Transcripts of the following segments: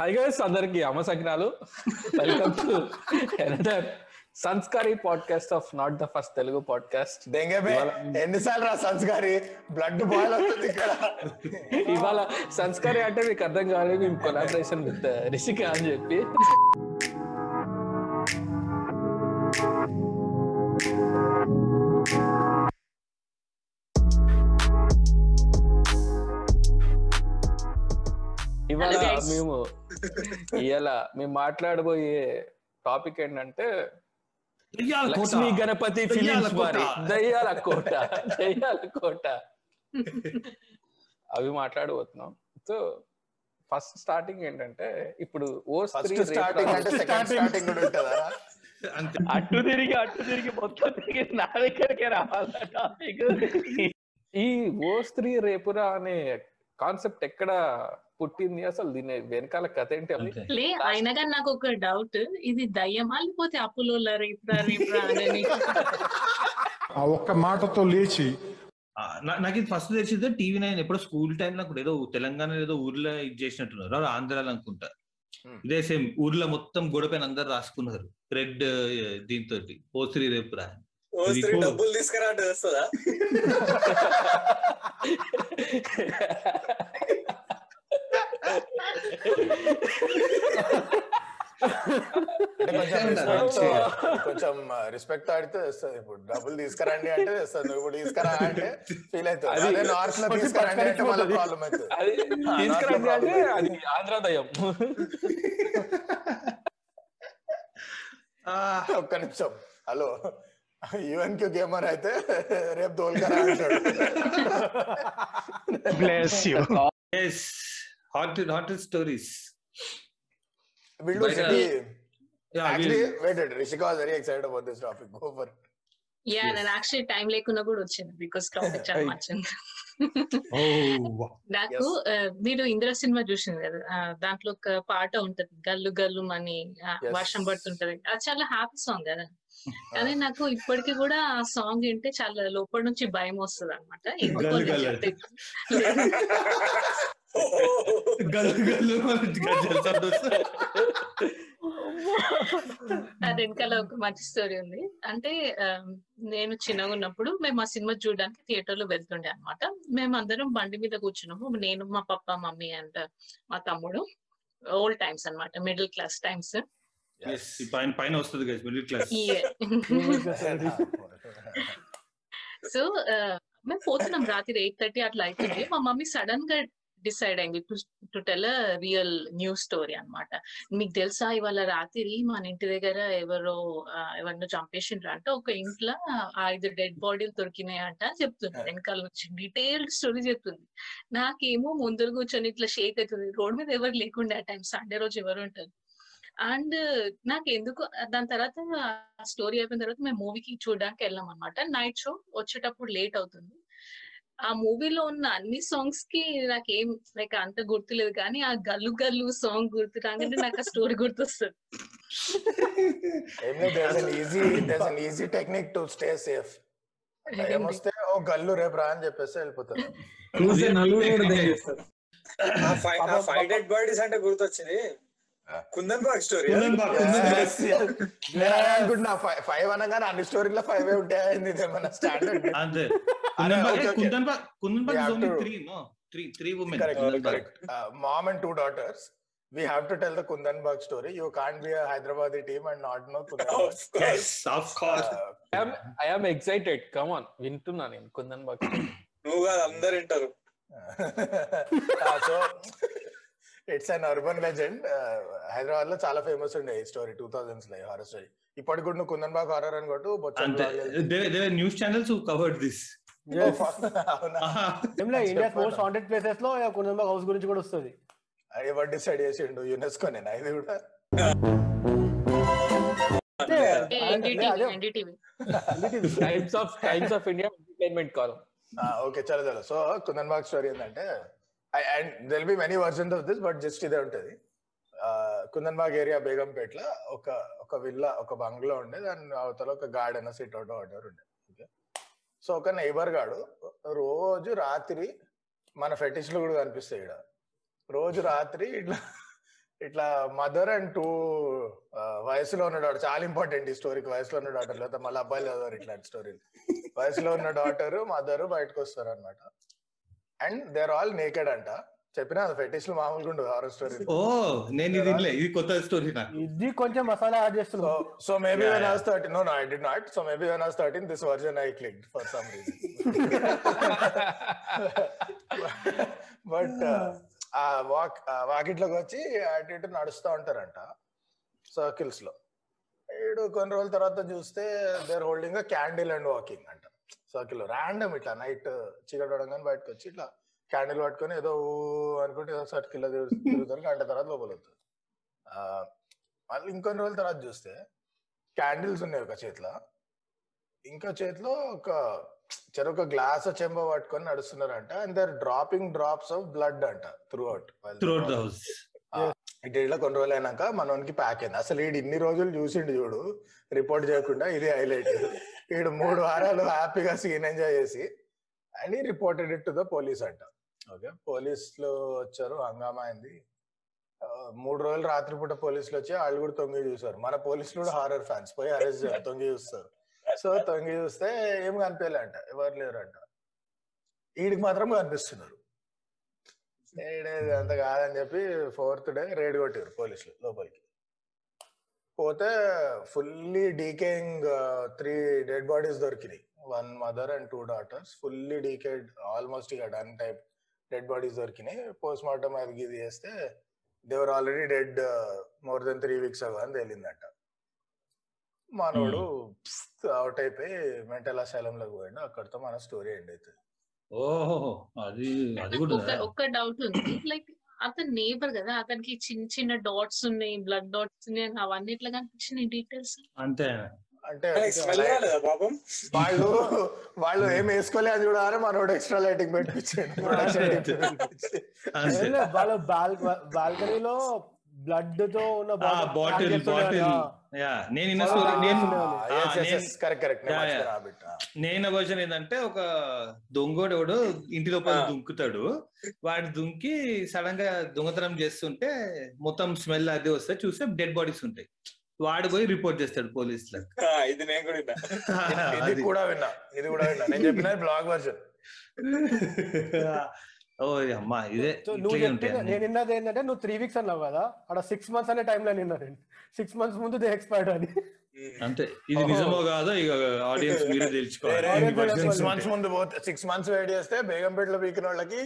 High guys అందరికి అమసగ్నాలు welcome to Sanskari podcast of not the first Telugu podcast ఎన్నిసార్లు రా సంస్కారి blood boil అవుతుంది ఇక్కడ. ఇవాళ సంస్కారీ అంటే మీకు అర్థం కావాలి మేము కొలాబరేషన్ విత్ రిషిక అని చెప్పి. ఇవాళ. మేము ఇవాళ మేము మాట్లాడబోయే టాపిక్ ఏంటంటే దయ్యాల కోట. లక్ష్మీ గణపతి ఫిలిమ్స్ కోట. వారి దయ్యాల కోట. దయ్యాల కోట. అవి మాట్లాడబోతున్నాం. సో ఫస్ట్ స్టార్టింగ్ ఏంటంటే ఇప్పుడు ఓ స్టార్టింగ్ అంటే సెకండ్ స్టార్టింగ్. కూడా ఉంటుందా అటు తిరిగి అటు తిరిగి మొత్తం తిరిగి నా దగ్గరికే రావాలి టాపిక్? ఈ ఓ స్త్రీ రేపురా అనే కాన్సెప్ట్ ఎక్కడ పుట్టింది అసలు దీని వెనకాల కథ ఏంటి. లే అయినా కానీ నాకు ఒక డౌట్ ఇది దయ్యమా లేకపోతే అప్పులో ఆ ఒక్క మాటతో లేచి నాకు ఇది ఫస్ట్ తెలిసిందే టీవీ నైన్ ఎప్పుడో స్కూల్ టైం లో ఏదో తెలంగాణ ఏదో ఊర్లో ఇది చేసినట్టున్నారు. ఆంధ్రాలో అనుకుంటా. Hmm. ఇదే సేమ్ ఊర్లో మొత్తం గోడ పైన అందరు రాసుకున్నారు. రెడ్ దీంతో ఓ శ్రీ రేపు రా. ఓ ఇది స్త్రీ cool. డబ్బులు తీసుకురా వస్తుందా? కొంచెం రెస్పెక్ట్ ఆడితే వస్తుంది. ఇప్పుడు డబ్బులు తీసుకురండి అంటే వస్తుంది. నువ్వు ఇప్పుడు తీసుకురా అంటే ఫీల్ అవుతుంది. అది- నార్త్లో తీసుకురండి అంటే మళ్ళీ ప్రాబ్లం అవుతుంది. అంటే అది ఆంధ్ర దయం ఒక్క నిమిషం. హలో. యుఎన్ క్యూ గేమర్ అయితే రేపు దోల్కరా అంటాడు. ఎస్ హాట్ హాట్ స్టోరీస్ వీళ్ళు actually wait Rishika was very excited about this topic go for ya. నేను యాక్చువల్లీ టైం లేకుండా కూడా వచ్చింది బికాస్ టాపిక్ చాలా. నచ్చింది నాకు ఆ, మీరు ఇంద్ర సినిమా చూసింది కదా దాంట్లో ఒక పాట ఉంటది గల్లు గల్లు అని. వర్షం పడుతుంటది. అది చాలా హ్యాపీ సాంగ్ కదా. కానీ నాకు ఇప్పటికి కూడా ఆ సాంగ్ వింటే చాలా లోపల నుంచి భయం వస్తుంది అనమాట గల్లు గల్లు. అది వెనకాల ఒక మంచి స్టోరీ ఉంది. అంటే నేను చిన్నగా ఉన్నప్పుడు మేము ఆ సినిమా చూడడానికి థియేటర్లో వెళ్తుండే అనమాట మేము అందరం బండి మీద కూర్చున్నాము. నేను మా పప్ప మమ్మీ అండ్ మా తమ్ముడు. ఓల్డ్ టైమ్స్ అన్నమాట. మిడిల్ క్లాస్ టైమ్స్ పైన పైన వస్తుంది గైస్ మిడిల్ క్లాస్ సో మేము పోతున్నాం రాత్రి ఎయిట్ థర్టీ అట్లా అవుతుంది. మా మమ్మీ సడన్గా డిసైడ్ అయింది to tell real news story అన్నమాట. మీకు తెలుసా ఇవాళ రాత్రి మన ఇంటి దగ్గర ఎవరో ఎవరినో చంపేసిండ్రు అంటే ఒక ఇంట్లో ఐదు డెడ్ బాడీలు దొరికినాయి అంట అని చెప్తుంది. వెనకాల నుంచి డీటెయిల్డ్ స్టోరీ చెప్తుంది. నాకేమో ముందర కూర్చొని ఇట్లా షేక్ అవుతుంది. రోడ్ మీద ఎవరు లేకుండా ఆ టైం సండే రోజు ఎవరు ఉంటారు? అండ్ నాకు ఎందుకు దాని తర్వాత స్టోరీ అయిపోయిన తర్వాత మేము మూవీకి చూడడానికి వెళ్ళాం అనమాట నైట్ షో వచ్చేటప్పుడు లేట్ అవుతుంది. ఆ మూవీలో ఉన్న అన్ని సాంగ్స్కి నాకేం లైక్ అంత గుర్తులేదు కానీ ఆ గల్లు గల్లు సాంగ్ గుర్తు రాగానే నాకు ఆ స్టోరీ గుర్తొస్తుంది. Easy easy technique to stay safe ఏమొస్తే ఓ గల్లు రేపు రా అని చెప్పేసి వెళ్ళిపోతారు. ఫైవ్ డెడ్ బాడీస్ అంటే గుర్తొచ్చింది. కుందన్ బాగ్ స్టోరీ. నేను అనుకుంటున్నా ఫైవ్ అనగానే అన్ని స్టోరీలో ఫైవ్ ఉంటాయి ఇదేమన్నా స్టాండర్డ్ అంతే Kundan Bagh. Kundan Bagh no three three women Correct, Kundan Bagh. correct. Uh, mom and two daughters. We have to tell the Kundan Bag story. You can't be a Hyderabadi team and not know Kundan Bag. Of course. Yes, of course. Uh, I'm excited come on వింటున్నా నేను కుందన్ బాగ్ నువ్వు కాదు అందరు వింటారు uh, so it's an urban legend హైదరాబాద్లో చాలా famous ఉండే ఈ స్టోరీ టూ థౌజండ్స్లో హారర్ స్టోరీ ఇప్పటికి కూడా నువ్వు కుందన్ బాగ్ హారర్ అని కొట్టు news channels covered this India most wanted ప్లేసెస్లో కుందంబాగ్ హౌస్ గురించి కూడా వస్తుంది. ఎవరు డిసైడ్ చేసిండు? యునెస్కో నేను? ఇది కూడా. NDTV NDTV times of times of India entertainment column okay చలో చలో. సో కుందన్ బాగ్ స్టోరీ ఏంటంటే and there'll be many versions of this but just ఇదే ఉంటది. కుందన్బాగ్ ఏరియా బేగంపేటలో ఒక ఒక విల్లా ఒక బంగ్లా ఉండే దాని అవతల ఒక గార్డెన్ సిట్ అవుట్ వాటర్ ఉండే. ఓకే సో ఒక నైబర్ గాడు రోజు రాత్రి మన ఫెటిష్లు కూడా కనిపిస్తాయి ఇక్కడ రోజు రాత్రి ఇట్లా ఇట్లా మదర్ అండ్ టూ వయసులో ఉన్న డాటర్ చాలా ఇంపార్టెంట్ ఈ స్టోరీకి వయసులో ఉన్న డాటర్ లేదా మళ్ళీ అబ్బాయిలు చదవరు ఇట్లాంటి స్టోరీలు వయసులో ఉన్న డాటర్ మదర్ బయటకు వస్తారు అనమాట అండ్ దేర్ ఆల్ నేకెడ్ అంట చెప్పిన ఫెటిష్ మామూలుగా ఉండదు హారర్ స్టోరీ ఓ నేను ఇది ఇది కొత్త స్టోరీ నాకు ఇది కొంచెం మసాలా యాడ్ So, చేస్తున్నాం so maybe Yeah, when I yeah. was 13, no, no, I did not. So maybe when I was 13, this version I clicked for some reason. But ఆ వాక్ వాకిట్లోకి వచ్చి అటు ఇటు నడుస్తూ ఉంటారంట సర్కిల్స్లో వీడు కొన్ని రోజుల తర్వాత చూస్తే there holding candle and walking అంట సర్కిల్ ర్యాండమ్ ఇట్లా నైట్ చీకటి పడంగానే బయటకు వచ్చి ఇట్లా క్యాండిల్ పట్టుకొని ఏదో అనుకుంటే ఏదో సర్కిల్లో తిరుగు- తిరుగుతారు. గంట తర్వాత లోపల వస్తారు. ఆ, మళ్ళీ ఇంకొన్ని రోజుల తర్వాత చూస్తే క్యాండిల్స్ ఉన్నాయి ఒక చేతిలో. ఇంకో చేతిలో ఒక చెరొక గ్లాస్ చెంబ పట్టుకొని నడుస్తున్నారంట. And there dropping drops of blood అంట త్రూ అవుట్ ఇట్లా కొన్ని రోజులు అయినాక మనోనికి ప్యాక్ అయింది. అసలు ఇన్ని రోజులు చూసిండు చూడు. రిపోర్ట్ చేయకుండా ఇది హైలైట్ వీడు మూడు వారాలు హ్యాపీగా సీన్ ఎంజాయ్ చేసి and reported it to the police అంట. ఓకే? పోలీసులు వచ్చారు హంగామా అయింది. మూడు రోజులు రాత్రిపూట పోలీసులు వచ్చి వాళ్ళు కూడా తొంగి చూసారు మన పోలీసులు కూడా హారర్ ఫ్యాన్స్ పోయి అరెస్ట్ చేయాలి తొంగి చూస్తారు. సో తొంగి చూస్తే ఏం కనిపించలే అంట ఎవరు లేరు అంట వీడికి మాత్రం కనిపిస్తున్నారు. అంత కాదని చెప్పి ఫోర్త్ డే రేడ్ కొట్టారు పోలీసులు లోపలికి. పోతే fully decaying three dead bodies దొరికినాయి. One mother and two daughters fully decayed almost ఇక డన్ టైప్ డెడ్ బాడీస్ దొరికినాయి. పోస్ట్ మార్టం అది ఇది చేస్తే they were already dead more than three weeks అవ్వ అని తేలిందంట. మనోడు అవుట్ అయిపోయి మెంటల్ అసైలంలోకి పోయిండు. అక్కడితో మన స్టోరీ ఎండ్ అవుతుంది ఓహో అది కూడా ఒక డౌట్ ఉంది. లైక్ అతని నేబర్ కదా అతనికి చిన్న చిన్న డాట్స్ ఉన్నాయి బ్లడ్ డాట్స్ ఉన్నాయి అని అవన్నీ ఎట్లా కనిపించినాయి డీటెయిల్స్ అంతే. అంటే వాళ్ళు వాళ్ళు ఏం వేసుకోలే అది కూడా మనోడు ఎక్స్ట్రా లైటింగ్ పెట్టించాడు. బాల్కనీలో బ్లడ్తో ఉన్న బాటిల్ బాటిల్ యా నేను ఇన్న స్టోరీ నేను నేను- వర్షన్ ఏంటంటే ఒక దొంగోడు ఎవడు ఇంటి లోపల. దుంకుతాడు. వాడు దుంకి సడన్గా దొంగతనం చేస్తుంటే మొత్తం స్మెల్ అది వస్తే చూస్తే డెడ్ బాడీస్ ఉంటాయి. వాడు పోయి రిపోర్ట్ చేస్తాడు పోలీసులకు. ఇది నేను కూడా విన్నా. ఇది. కూడా విన్నా. ఇది కూడా విన్నా. నేను చెప్పిన బ్లాగ్ వర్షన్ ఓ అమ్మా ఇదే నువ్వు నేను విన్నది ఏంటంటే నువ్వు త్రీ వీక్స్ అన్నావు కదా అక్కడ సిక్స్ మంత్స్ అనే టైం లో నిన్నా నేను. సిక్స్ మంత్స్ ముందు దే ఎక్స్పైర్డ్ అని. అంతే. ఇది నిజమో కాదో ఇక ఆడియన్స్ మీరు తెలుసుకోవాలి. సిక్స్. మంత్స్. ముందు. పోతే సిక్స్ మంత్స్ వెయిట్ చేస్తే బేగంపేటలో పీకిన వాళ్ళకి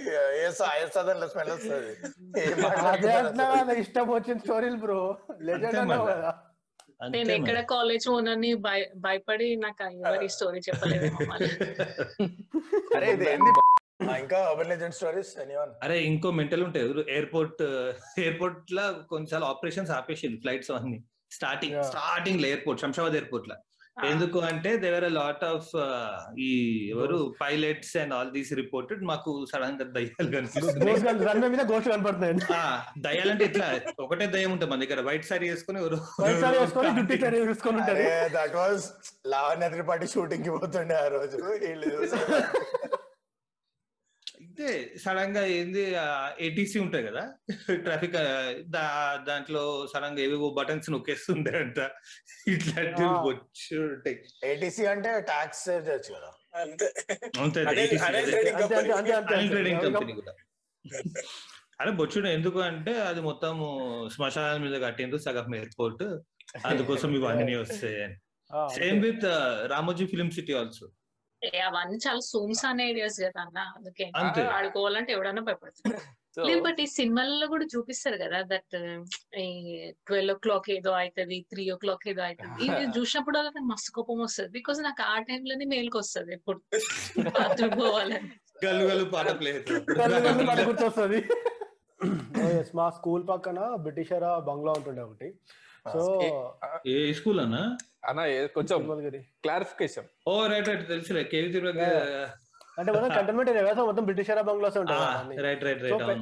ఏసదని స్మెల్ వస్తుంది. ఇష్టం వచ్చిన స్టోరీలు బ్రో లెజెండ్ అన్నావు. కదా. నేను ఎక్కడ. కాలేజ్ ఓనర్ని భయ భయపడి నాకు ఎవరి స్టోరీ చెప్పలేదు అరే ఇది ఇంకా అర్బన్ లెజెండ్ స్టోరీస్ ఎనీవన్ అరే ఇంకో మెంటల్ ఉంటాయి. ఎయిర్పోర్ట్ ఎయిర్పోర్ట్ లా కొన్నిసార్లు ఆపరేషన్స్ ఆపేసింది ఫ్లైట్స్ అన్ని స్టార్టింగ్. స్టార్టింగ్లో ఎయిర్పోర్ట్ శంషాబాద్ ఎయిర్పోర్ట్ లా. ఎందుకు అంటే దేవర్ లాట్ ఆఫ్ ఈ ఎవరు pilots and all these reported మాకు సడన్గా దయ్యాలు కనిపిస్తున్నాయి. కనపడుతున్నాయి ఆ, దయ్యాలంటే ఇట్లా ఒకటే దయ్యం ఉంటుంది మన దగ్గర. వైట్ సారీ వేసుకొని ఎవరు వైట్ సారీ వేసుకొని జుట్టు సారీ వేసుకొని ఉంటది అరే దట్ వాజ్ లావణ్య త్రిపాఠి షూటింగ్కి పోతుండే ఆ రోజు. అయితే సడన్గా ఏంది ఏటీసీ ఉంటాయి కదా? ట్రాఫిక్ దాంట్లో సడన్గా ఏవేవో బటన్స్ నొక్కేస్తుండే అంట ఇట్లాంటివి. వచ్చి ఉంటాయి ఏటీసీ అంటే ట్యాక్స్ కదా? అంతే. ట్రేడింగ్. కంపెనీ కూడా. అరే బొచ్చుడు ఎందుకు అంటే అది మొత్తం శ్మశానాల మీద కట్టిండ్రు సగం ఎయిర్పోర్ట్. అందుకోసం ఇవన్నీ వస్తాయి అని same with Ramoji film city also అవన్నీ చాలా సూమ్స్ అనే ఏరియాస్ కదా అన్న. అందుకే. ఆడుకోవాలంటే ఎవడన్నా భయపడుతుంది లేదు బట్ ఈ సినిమాలలో కూడా చూపిస్తారు కదా దట్ ఈ ట్వెల్వ్ ఓ క్లాక్ ఏదో అవుతుంది త్రీ ఓ క్లాక్ ఏదో అవుతుంది ఇది చూసినప్పుడు నాకు మస్తు కోపం వస్తుంది. బికాస్ నాకు ఆ టైంలోనే మేలుకు వస్తుంది ఎప్పుడు. బాత్రూమ్ పోవాలని. గల్లు గల్లు పాట ప్లే కళ్ళు కళ్ళు మనకు గుర్తొస్తుంది. Oh, మా స్కూల్ పక్కన బ్రిటిషర్ బంగ్లా ఉంటుండే ఒకటి. సో ఏ స్కూల్ అన్నా అన్న ఏ- కొంచెం క్లారిఫికేషన్. ఓ రైట్ రైట్ తెలుసులే. కేవీ తిరుపతి అంటే మొత్తం కంటోన్మెంట్ ఏరియా మొత్తం బ్రిటిషర్ బంగ్లాస్ ఉంటాయి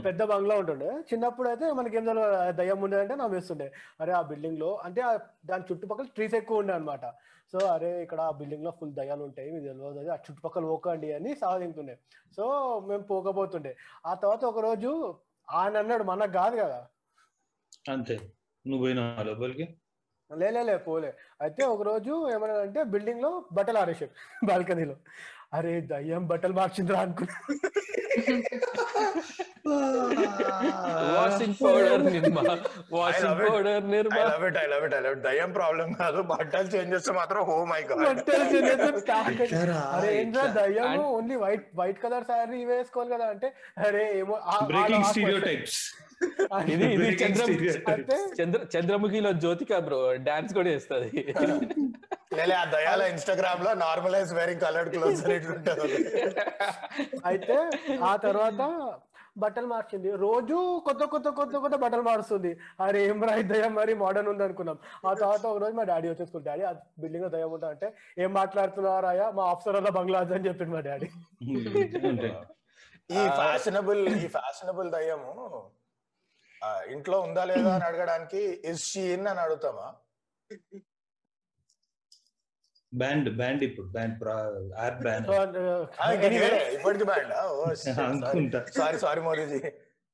పెద్ద బంగ్లా ఉంటుండే. చిన్నప్పుడు అయితే మనకి ఏం దయ్యం ఉండేదంటే నా వేస్తుండే. అరే ఆ బిల్డింగ్లో అంటే ఆ దాని చుట్టుపక్కల ట్రీస్ ఎక్కువ ఉండే అనమాట సో అరే ఇక్కడ ఆ బిల్డింగ్లో ఫుల్ దయ్యాలు ఉంటాయి మీకు తెలియదు అది. ఆ చుట్టుపక్కల పోకండి అని సాధింటుండే సో మేము పోకపోతుండే. ఆ తర్వాత ఒక రోజు ఆయన అన్నాడు మనకు కాదు కదా. అంతే. నువ్వు పోయినా లోపలికి? లే లే, లే పోలే. అయితే ఒక రోజు ఏమన్నా అంటే బిల్డింగ్లో బట్టలు ఆరేసారు బాల్కనీలో. అరే దయ్యం బట్టలు మార్చిందిరా అనుకున్నా. వాషింగ్ పౌడర్ నిర్మా I వాషింగ్ love it. Powder I Nirma love it I love it I love దయ్యం ప్రాబ్లం కాదు. బట్టలు చేంజ్ చేస్తే మాత్రం హో మై గాడ్ బట్టలు? అరే ఏంట్రా? దయ్యం only white white colour sari వేసుకోవాలి కదా అంటే అరే ఏమో బ్రేకింగ్ ఆ- ఇది ఇది చంద్ర చంద్ర చంద్రముఖిలో జ్యోతిక బ్రో డాన్స్ కూడా చేస్తుంది. లేలే ఆ దయాల ఇన్స్టాగ్రామ్లో నార్మలైజ్ వేరింగ్ కలర్డ్ క్లోత్స్ అని ఉంటుంది అయితే ఆ తర్వాత బట్టలు మార్చింది. రోజు కొత్త కొత్త కొత్త కొత్త బట్టలు మారుస్తుంది. అరే ఏం రా ఈ దయ్యం మరి మోడర్న్ ఉంది అనుకున్నాం. ఆ తర్వాత ఒక రోజు మా డాడీ వచ్చేసుకుని డాడీ ఆ బిల్డింగ్లో దయ్యం ఉంటా అంటే ఏం మాట్లాడుతున్నారాయా మా ఆఫీసర్ అలా బంగ్లాదేశ్ అని చెప్పింది మా డాడీ. ఈ ఫ్యాషనబుల్ ఈ ఫ్యాషనబుల్ దయ్యము ఇంట్లో ఉందా లేదా అని అడగడానికి ఇస్ షీ ఇన్ అని అడుగుతామా? బ్యాండ్ బ్యాండ్ ఇప్పుడు బ్యాండ్ యాప్ బ్యాండ్. ఇప్పటికి బ్యాండ్? అనుకుంటా. సారీ సారీ మోరీజీ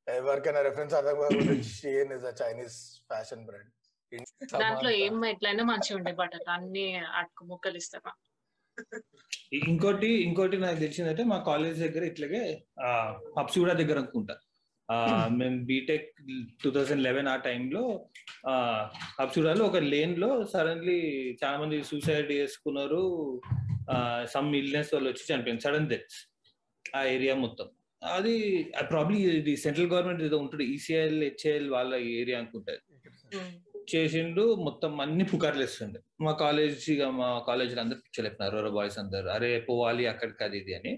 ఎవరికైనా రెఫరెన్స్ అర్థం కాకపోతే Shein is a Chinese fashion brand దాంట్లో ఏం ఎట్లయినా మంచిగా ఉండే బట్టలు అన్ని అటుకు ముక్కలు ఇస్తారా ఇంకోటి ఇంకోటి నాకు తెలిసిందంటే మా కాలేజ్ దగ్గర ఇట్లాగే హబ్సిగూడ దగ్గర అనుకుంటా. మేము బీటెక్ టూ థౌజండ్ లెవెన్ ఆ టైంలో హబ్సిగూడలో ఒక లేన్లో సడన్లీ చాలా మంది సూసైడ్ చేసుకున్నారు సమ్ ఇల్నెస్ వాళ్ళు వచ్చి చనిపోయింది సడన్ డెత్స్ ఆ ఏరియా మొత్తం. అది ప్రాబ్లీ ఇది సెంట్రల్ గవర్నమెంట్ ఏదో ఉంటుంది ఈసీఐఎల్ హెచ్ఏఎల్ వాళ్ళ ఏరియా అనుకుంటారు. చేసిండు మొత్తం అన్ని పుకార్లు వేస్తుండే. మా కాలేజ్ ఇక మా కాలేజీలో అందరు పిక్చర్ చెప్పినారు బాయ్స్ అందరు. అరే పోవాలి అక్కడికి అది ఇది అని.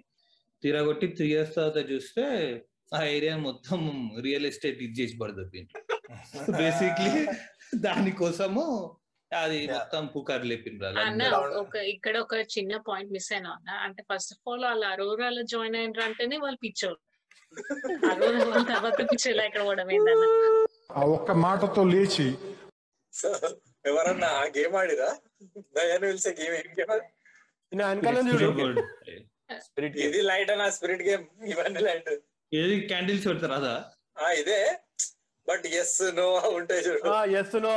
తిరగొట్టి త్రీ ఇయర్స్ తర్వాత చూస్తే ఆ ఏరియా మొత్తం రియల్ ఎస్టేట్ ఇది చేసి పడుతుంది బేసిక్లీ దానికోసము అది. మొత్తం లేపిండ్రు వాళ్ళందరూ. ఒక ఇక్కడ ఒక చిన్న పాయింట్ మిస్ అయినా అన్న. అంటే ఫస్ట్ ఆఫ్ ఆల్ వాళ్ళు అరోరాలో జాయిన్ అయినారు అంటేనే వాళ్ళు పిచ్చోరు అరోరా వాళ్ళ తర్వాత పిచ్చోళ్ళు ఎక్కడ పోవడం ఏంటన్న ఆ ఒక్క మాటతో లేచి ఎవరన్నా ఆ గేమ్ ఆడిరా? దయాన్ని పిలిచే గేమ్ ఏం ఇది లైట్ అన్న స్పిరిట్ గేమ్ ఇవన్నీ లైట్. ఏది క్యాండిల్స్ పెడతారు అదా ఆ ఇదే. బట్ ఎస్ నో ఉంటాయి చూడు. Yes no?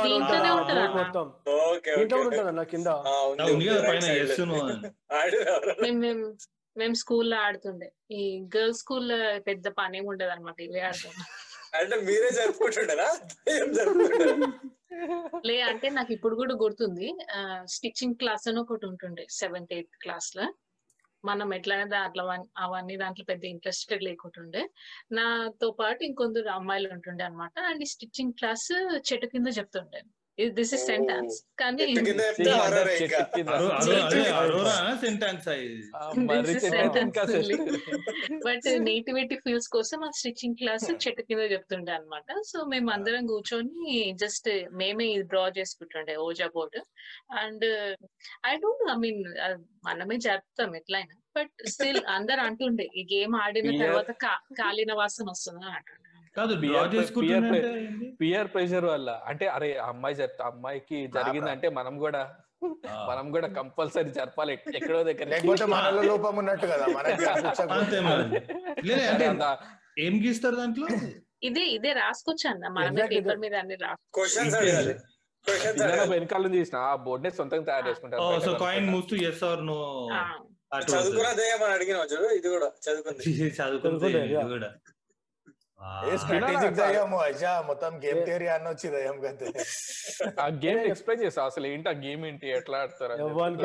మొత్తం. ఓకే కూడా ఉంటుంది అన్న కింద? ఉంది, పైన ఎస్ ఎవరన్నా మేము స్కూల్లో ఆడుతుండే. ఈ గర్ల్స్ స్కూల్లో పెద్ద పని ఏమి ఉండదు అనమాట ఇవే ఆడుతాం. అంటే మీరే లే అంటే నాకు ఇప్పుడు కూడా గుర్తుంది. స్టిచ్చింగ్ క్లాస్ అని ఒకటి ఉంటుండే సెవెంత్ ఎయిత్ క్లాస్లో. మనం ఎట్లయినా దాంట్లో అవన్నీ దాంట్లో పెద్ద ఇంట్రెస్టెడ్ లేకుంటుండే. నాతో పాటు ఇంకొందరు అమ్మాయిలు ఉంటుండే అనమాట అండ్ స్టిచ్చింగ్ క్లాస్ చెట్టు కింద చెప్తుండే. This is. సెంటెన్స్ కానీ. బట్ నేటివిటీ ఫీల్స్ కోసం ఆ స్టిచ్చింగ్ క్లాస్ చెట్టు కింద చెప్తుండే అనమాట సో మేము అందరం కూర్చొని జస్ట్ మేమే draw చేసుకుంటుండే ouija board and I don't I mean మనమే జరుపుతాం ఎట్లయినా బట్ స్టిల్ అందరు అంటుండే ఈ గేమ్ ఆడిన తర్వాత కాలిన వాసన వస్తుంది అని అంటుండే కాదు పియర్ ప్రెషర్ వల్ల. అంటే అరే ఆ అమ్మాయి అమ్మాయికి జరిగిందంటే మనం కూడా మనం కూడా కంపల్సరీ జరపాలి. ఎక్కడో దగ్గర లేకపోతే మనలో లోపం ఉన్నట్టు కదా మనకి ఏం గీస్తారు దాంట్లో? ఇదే ఇదే రాసుకోవచ్చు అన్న? మనమే. పేపర్ మీద అన్ని రా క్వశ్చన్స్ అడగాలి. క్వశ్చన్స్ పిల్లలు అడగాలి. వెనకాల నుంచి తీసిన? ఆ బోర్డ్ నే సొంతంగా తయారు చేసుకుంటారు so coin. Moves to yes or no ఆ, చదువుకున్న దయ్యం అని అడిగిన చూడు ఇది కూడా చదువుకుంది. ఇది yeah. కూడా. స్ట్రాటజిక్ దయ్యము అయ్యా మొత్తం గేమ్ థియరీ అనొచ్చి దయ్యం కదే. ఆ గేమ్ ఎక్స్ప్లెయిన్ చేస్తా. అసలు ఏంటి ఆ గేమ్ ఏంటి ఎట్లా ఆడతారు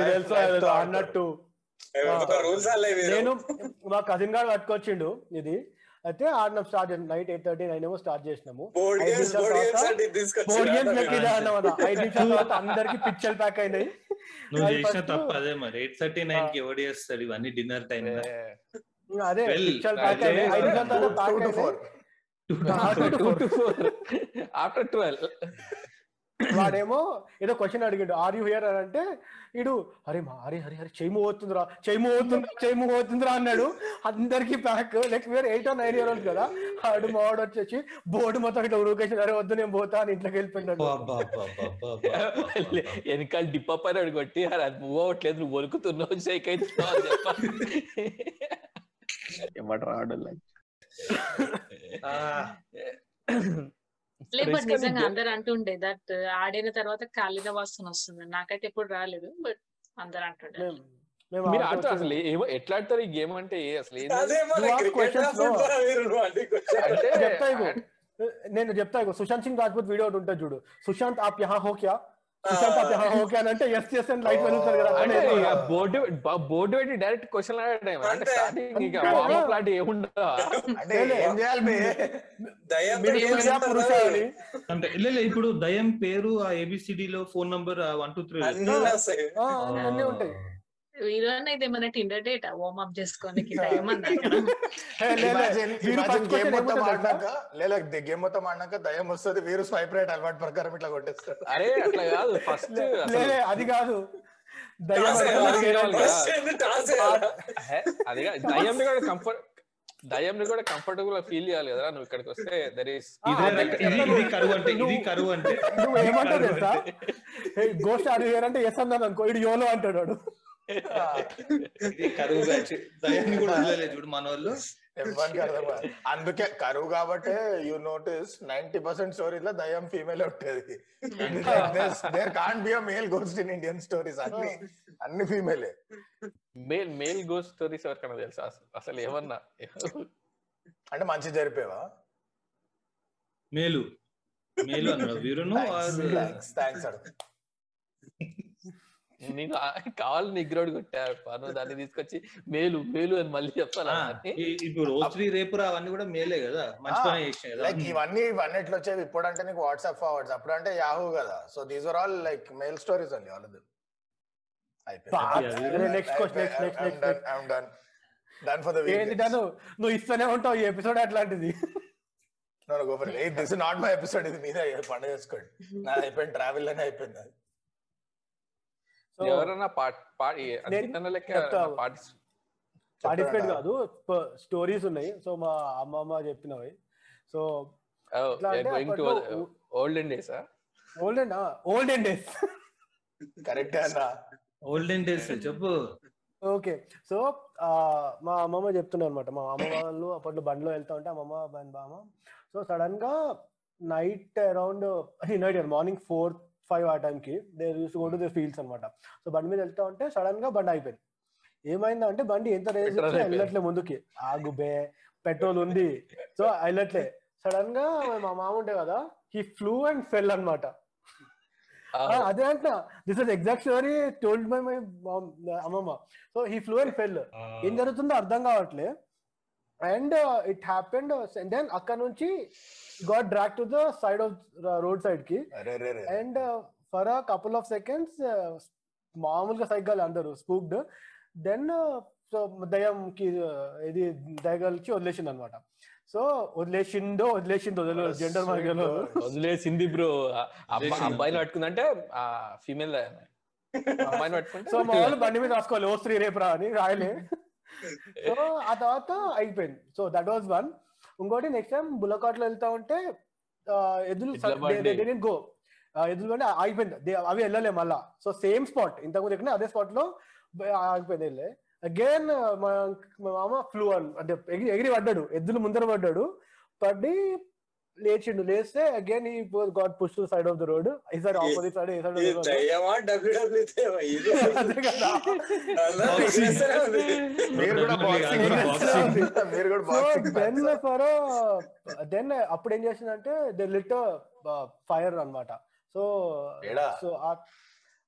తెలుసు అన్నట్టు నేను మా కజిన్ గారు పట్టుకొచ్చిండు ఇది. అయితే ఆడినాం start night eight thirty nine ఏమో స్టార్ట్ చేసినాము. బోర్డ్ ఐదు గేమ్స్ నిమిషాల తర్వాత. లెక్క అన్నమాట ఐదు నిమిషాల అందరికి పిక్చర్ ప్యాక్ అయినాయి. నువ్వు చేసిన తప్ప అదే మరి. ఎయిట్ థర్టీ నైన్కి ఎవడు చేస్తాడు? ఇవన్నీ డిన్నర్ టైం అదే పిక్చర్ ప్యాక్ అయినాయి. ఐదు నిమిషాల తర్వాత అయినాయి. After 12. వాడేమో ఏదో క్వశ్చన్ అడిగాడు. ఆర్ యూ హియర్ అని అంటే ఇడు అరే మా అరే హరి హరి చెయ్యి పోతుందిరా చెయ్యి పోతుందిరా చెయ్యి పోతుందిరా అన్నాడు. అందరికి ప్యాక్ లైక్ వేరే eight or nine year old కదా. ఆడు మావాడు వచ్చేసి బోర్డు మొత్తం ఇట్లా ఉరుకేసి అరే వద్దు నేను పోతా అని ఇంట్లోకి వెళ్ళిపోయినాడు. వెనకాల డిప్ప పైన కొట్టి "అరే, అది మూవ్ అవ్వట్లేదు నువ్వు వణుకుతున్నావు షేక్ చెప్పాలి. ఏమంటారు ఆడోళ్ళకి లేదు బట్ నిజంగా అందరు అంటుండే దట్ ఆడిన తర్వాత కాలిన వాసన వస్తుంది. నాకైతే ఎప్పుడు రాలేదు బట్ అందరు అంటుండే మీరు ఆడుతూ ఆడతారు అసలు. ఏమో ఎట్లా ఆడతారు ఈ గేమ్ అంటే ఏ అసలు. నేను చెప్తా ఇగో సుశాంత్ సింగ్ రాజ్పూత్ వీడియో ఒకటి ఉంటుంది చూడు. సుశాంత్ ఆప్ యహా హో క్యా? అని అంటే ఎస్ ఎస్ అని లైట్ వెళ్తారు కదా. అంటే అట్లనే ఇక బోర్డు బ- బోర్డు పెట్టి డైరెక్ట్ క్వశ్చన్ అడగడం అంటే. స్టార్టింగ్ ఇక లాంటి ఏముండదా అంటే ఏం చేయాలి లేదు ఇప్పుడు దయం పేరు ఆ ఏబిసిడి లో phone number one two three అన్ని ఉంటాయి. ఇది ఏమైనా టిండర్ డేట్ వార్మ్ అప్ చేసుకోనికి టైం గేమ్ మొత్తం ఆడినాక? లేదా గేమ్ మొత్తం ఆడినాక దయ్యం వస్తుంది వీరు స్వైప్ రైట్ అలవాటు ప్రకారం ఇట్లా కొట్టేస్తారు. అరే అట్లా కాదు ఫస్ట్ అది కాదు. దయ్యం? అది కూడా కంఫర్ట్ కూడా కంఫర్టబుల్గా ఫీల్ చేయాలి కదా నువ్వు ఇక్కడికి వస్తే దర్ ఆ, ఇదే కరువు అంటే ఇది కరువు అంటే. నువ్వు ఏమంటావు తెలుసా. గోస్ట్ ఆడి అంటే ఎస్ అన్నాను అనుకో ఇడు యోలో అంటాడు వాడు. ఇది కరువు బ్యాచ్. దయాన్ని కూడా వదిలేదు చూడు మన వాళ్ళు ఎవరికి అర్థం కాదు. అందుకే కరువు కాబట్టి యూ నోటీస్ నైన్టీ పర్సెంట్ స్టోరీలో దయ్యం ఫీమేల్ ఉంటుంది. There can't be male ghost in Indian stories అన్ని అన్ని ఫీమేలే మేల్ మేల్ గోస్ట్ స్టోరీస్ ఎవరికైనా తెలుసా? అసలు అసలు ఏమన్నా? అంటే మంచి జరిపేవా? మేలు. మేలు అన్నాడు. వీరును థ్యాంక్స్ థ్యాంక్స్ అడుగు. ఆ- కావాలి నిగ్రోడ్ కొట్టారు. పను దాన్ని తీసుకొచ్చి మేలు మేలు అని మళ్ళీ చెప్తాను ఇప్పుడు ఓత్రి రేపురా అవన్నీ కూడా మేలే కదా? మంచి లైక్ ఇవన్నీ ఇవన్నీ ఎట్లా వచ్చేవి ఇప్పుడు అంటే నీకు వాట్సాప్ ఫార్వర్డ్స్ అప్పుడు అంటే యాహూ కదా. So these are all like male stories అండి ఆల్ నువ్వు ఇస్తూనే ఉంటావు ఈ ఎపిసోడ్ అట్లాంటిది. This is not my episode ఇది మీద పండుగ చేసుకోండి. నాది అయిపోయింది ట్రావెల్ అనే అయిపోయింది అది. ఎవరైనా. పార్టిసిపేట్. కాదు స్టోరీస్ ఉన్నాయి. సో మా అమ్మమ్మ చెప్పినవి. సో ఎట్లా అంటే గోయింగ్ టు అప్పట్లో olden days olden olden days correct అన్న ఓల్డెన్ డేస్ చెప్పు. ఓకే. సో మా అమ్మమ్మ చెప్తున్నారు అనమాట మా అమ్మ వాళ్ళు అప్పట్లో బండిలో వెళ్తా ఉంటే అమ్మమ్మ బండి బామ్మ సో సడన్గా night around night morning four five ఆ టైంకి they use go to the fields అనమాట సో బండి మీద వెళ్తా ఉంటే సడన్గా బండి అయిపోయింది ఏమైందంటే బండి ఎంత రేస్. వెళ్ళట్లే ముందుకి. ఆగుబే పెట్రోల్ ఉంది. సో వెళ్ళట్లే సడన్గా మా మామ ఉంటే కదా హీ ఫ్లూ అండ్ ఫెల్ అనమాట అదే అంట this is exact story told by my అమ్మమ్మ. So he flew and fell ఏం జరుగుతుందో అర్థం కావట్లే. అండ్ ఇట్ హ్యాపెండ్ దెన్ అక్కడ నుంచి got dragged to the side of road సైడ్కి and for a couple of seconds మామూలుగా సైకిల్ అందరు స్పూక్డ్ దెన్ సో దయ్యంకి ఇది దయగలిచి వదిలేసింది అనమాట సో వదిలేసిందో వదిలేసిందో జెండర్ వదిలేసింది బ్రో. అబ్బాయిని పట్టుకుందంటే ఫీమేల్ అమ్మాయిని పట్టుకుంటే సో మా వాళ్ళు బండి మీద రాసుకోవాలి. ఓ స్త్రీ రేపు రా అని రాయలే. సో ఆ తర్వాత అయిపోయింది. సో దట్ వాజ్ వన్ ఇంకోటి నెక్స్ట్ టైం బుల్లకాట్లో వెళ్తా ఉంటే బండి. గో ఎద్దులు బండి ఆగిపోయింది అవి వెళ్ళలే మళ్ళా. సో సేమ్ స్పాట్ ఇంతకుముందు ఎక్కడ అదే స్పాట్లో ఆగిపోయింది వెళ్ళే. అగైన్ మా మామ ఫ్లూ అంటే ఎగిరి ఎగిరి పడ్డాడు. ఎద్దులు ముందర పడ్డాడు. పడి లేచిండు. లేస్తే again he got push to side of the road ఈసారి ఆపోజిట్ సైడ్ ఏ ఇది సైడ్ దయ్యమా డబ్ల్యూడబ్ల్యూ ఇది ఎగరేస్తూనే ఉంది. మీరు కూడా బాక్సింగ్. మీరు కూడా బాక్సింగ్ దెన్ ఫర్ దెన్ అప్పుడు ఏం చేసిందంటే దే లిట్ ఫైర్ అన్నమాట. సో? సో ఆ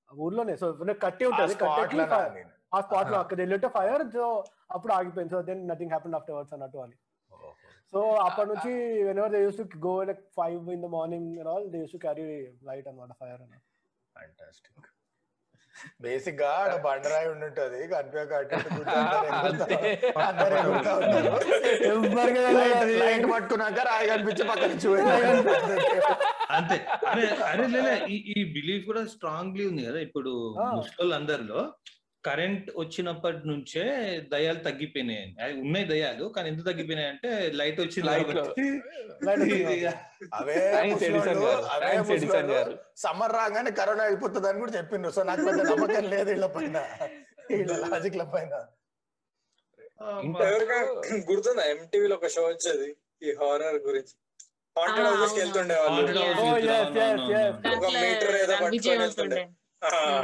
ఊర్లోనే సో కట్టి ఉంటుంది కట్టి ఆ స్పాట్లో అక్కడ లిట్ ఫైర్ సో అప్పుడు ఆగిపోయింది. So then nothing happen afterwards అన్నట్టు అని. సో అప్పటి నుంచి whenever they use to go like five in the morning all they use to carry light అన్నమాట ఫైర్ అని ఫ్యాంటాస్టిక్ బేసిక్గా ఆడ బండరాయి కనిపించక అందరు ఎగురుతా ఉంటారు. ఎవరికి తెలియదు లైట్- పట్టుకున్నాక రాయి కనిపించి పక్కన అంతే. అరే అరే ఈ ఈ బిలీఫ్ కూడా స్ట్రాంగ్లీ ఉంది కదా ఇప్పుడు ఆ. ముసలోళ్ళందరిలో. కరెంట్ వచ్చినప్పటి నుంచే దయాలు తగ్గిపోయినాయి ఉన్నాయి దయాలు కానీ ఎంత తగ్గిపోయినాయి అంటే లైట్లో. గారు సమ్మర్ రాగానే కరోనా అయిపోతుంది అని కూడా చెప్పిండ్రు సో నాకు పెద్ద నమ్మకం లేదు వీళ్ళ పైన. వీళ్ళ లాజిక్ల పైన. గుర్తుందా? ఎంటీవీలో ఒక షో వచ్చేది ఈ హారర్ గురించి. Haunted houses. వెళ్తుండే వాళ్ళు. Oh. ఒక మీటర్ ఏదో పట్టుకొని వెళ్తుండే.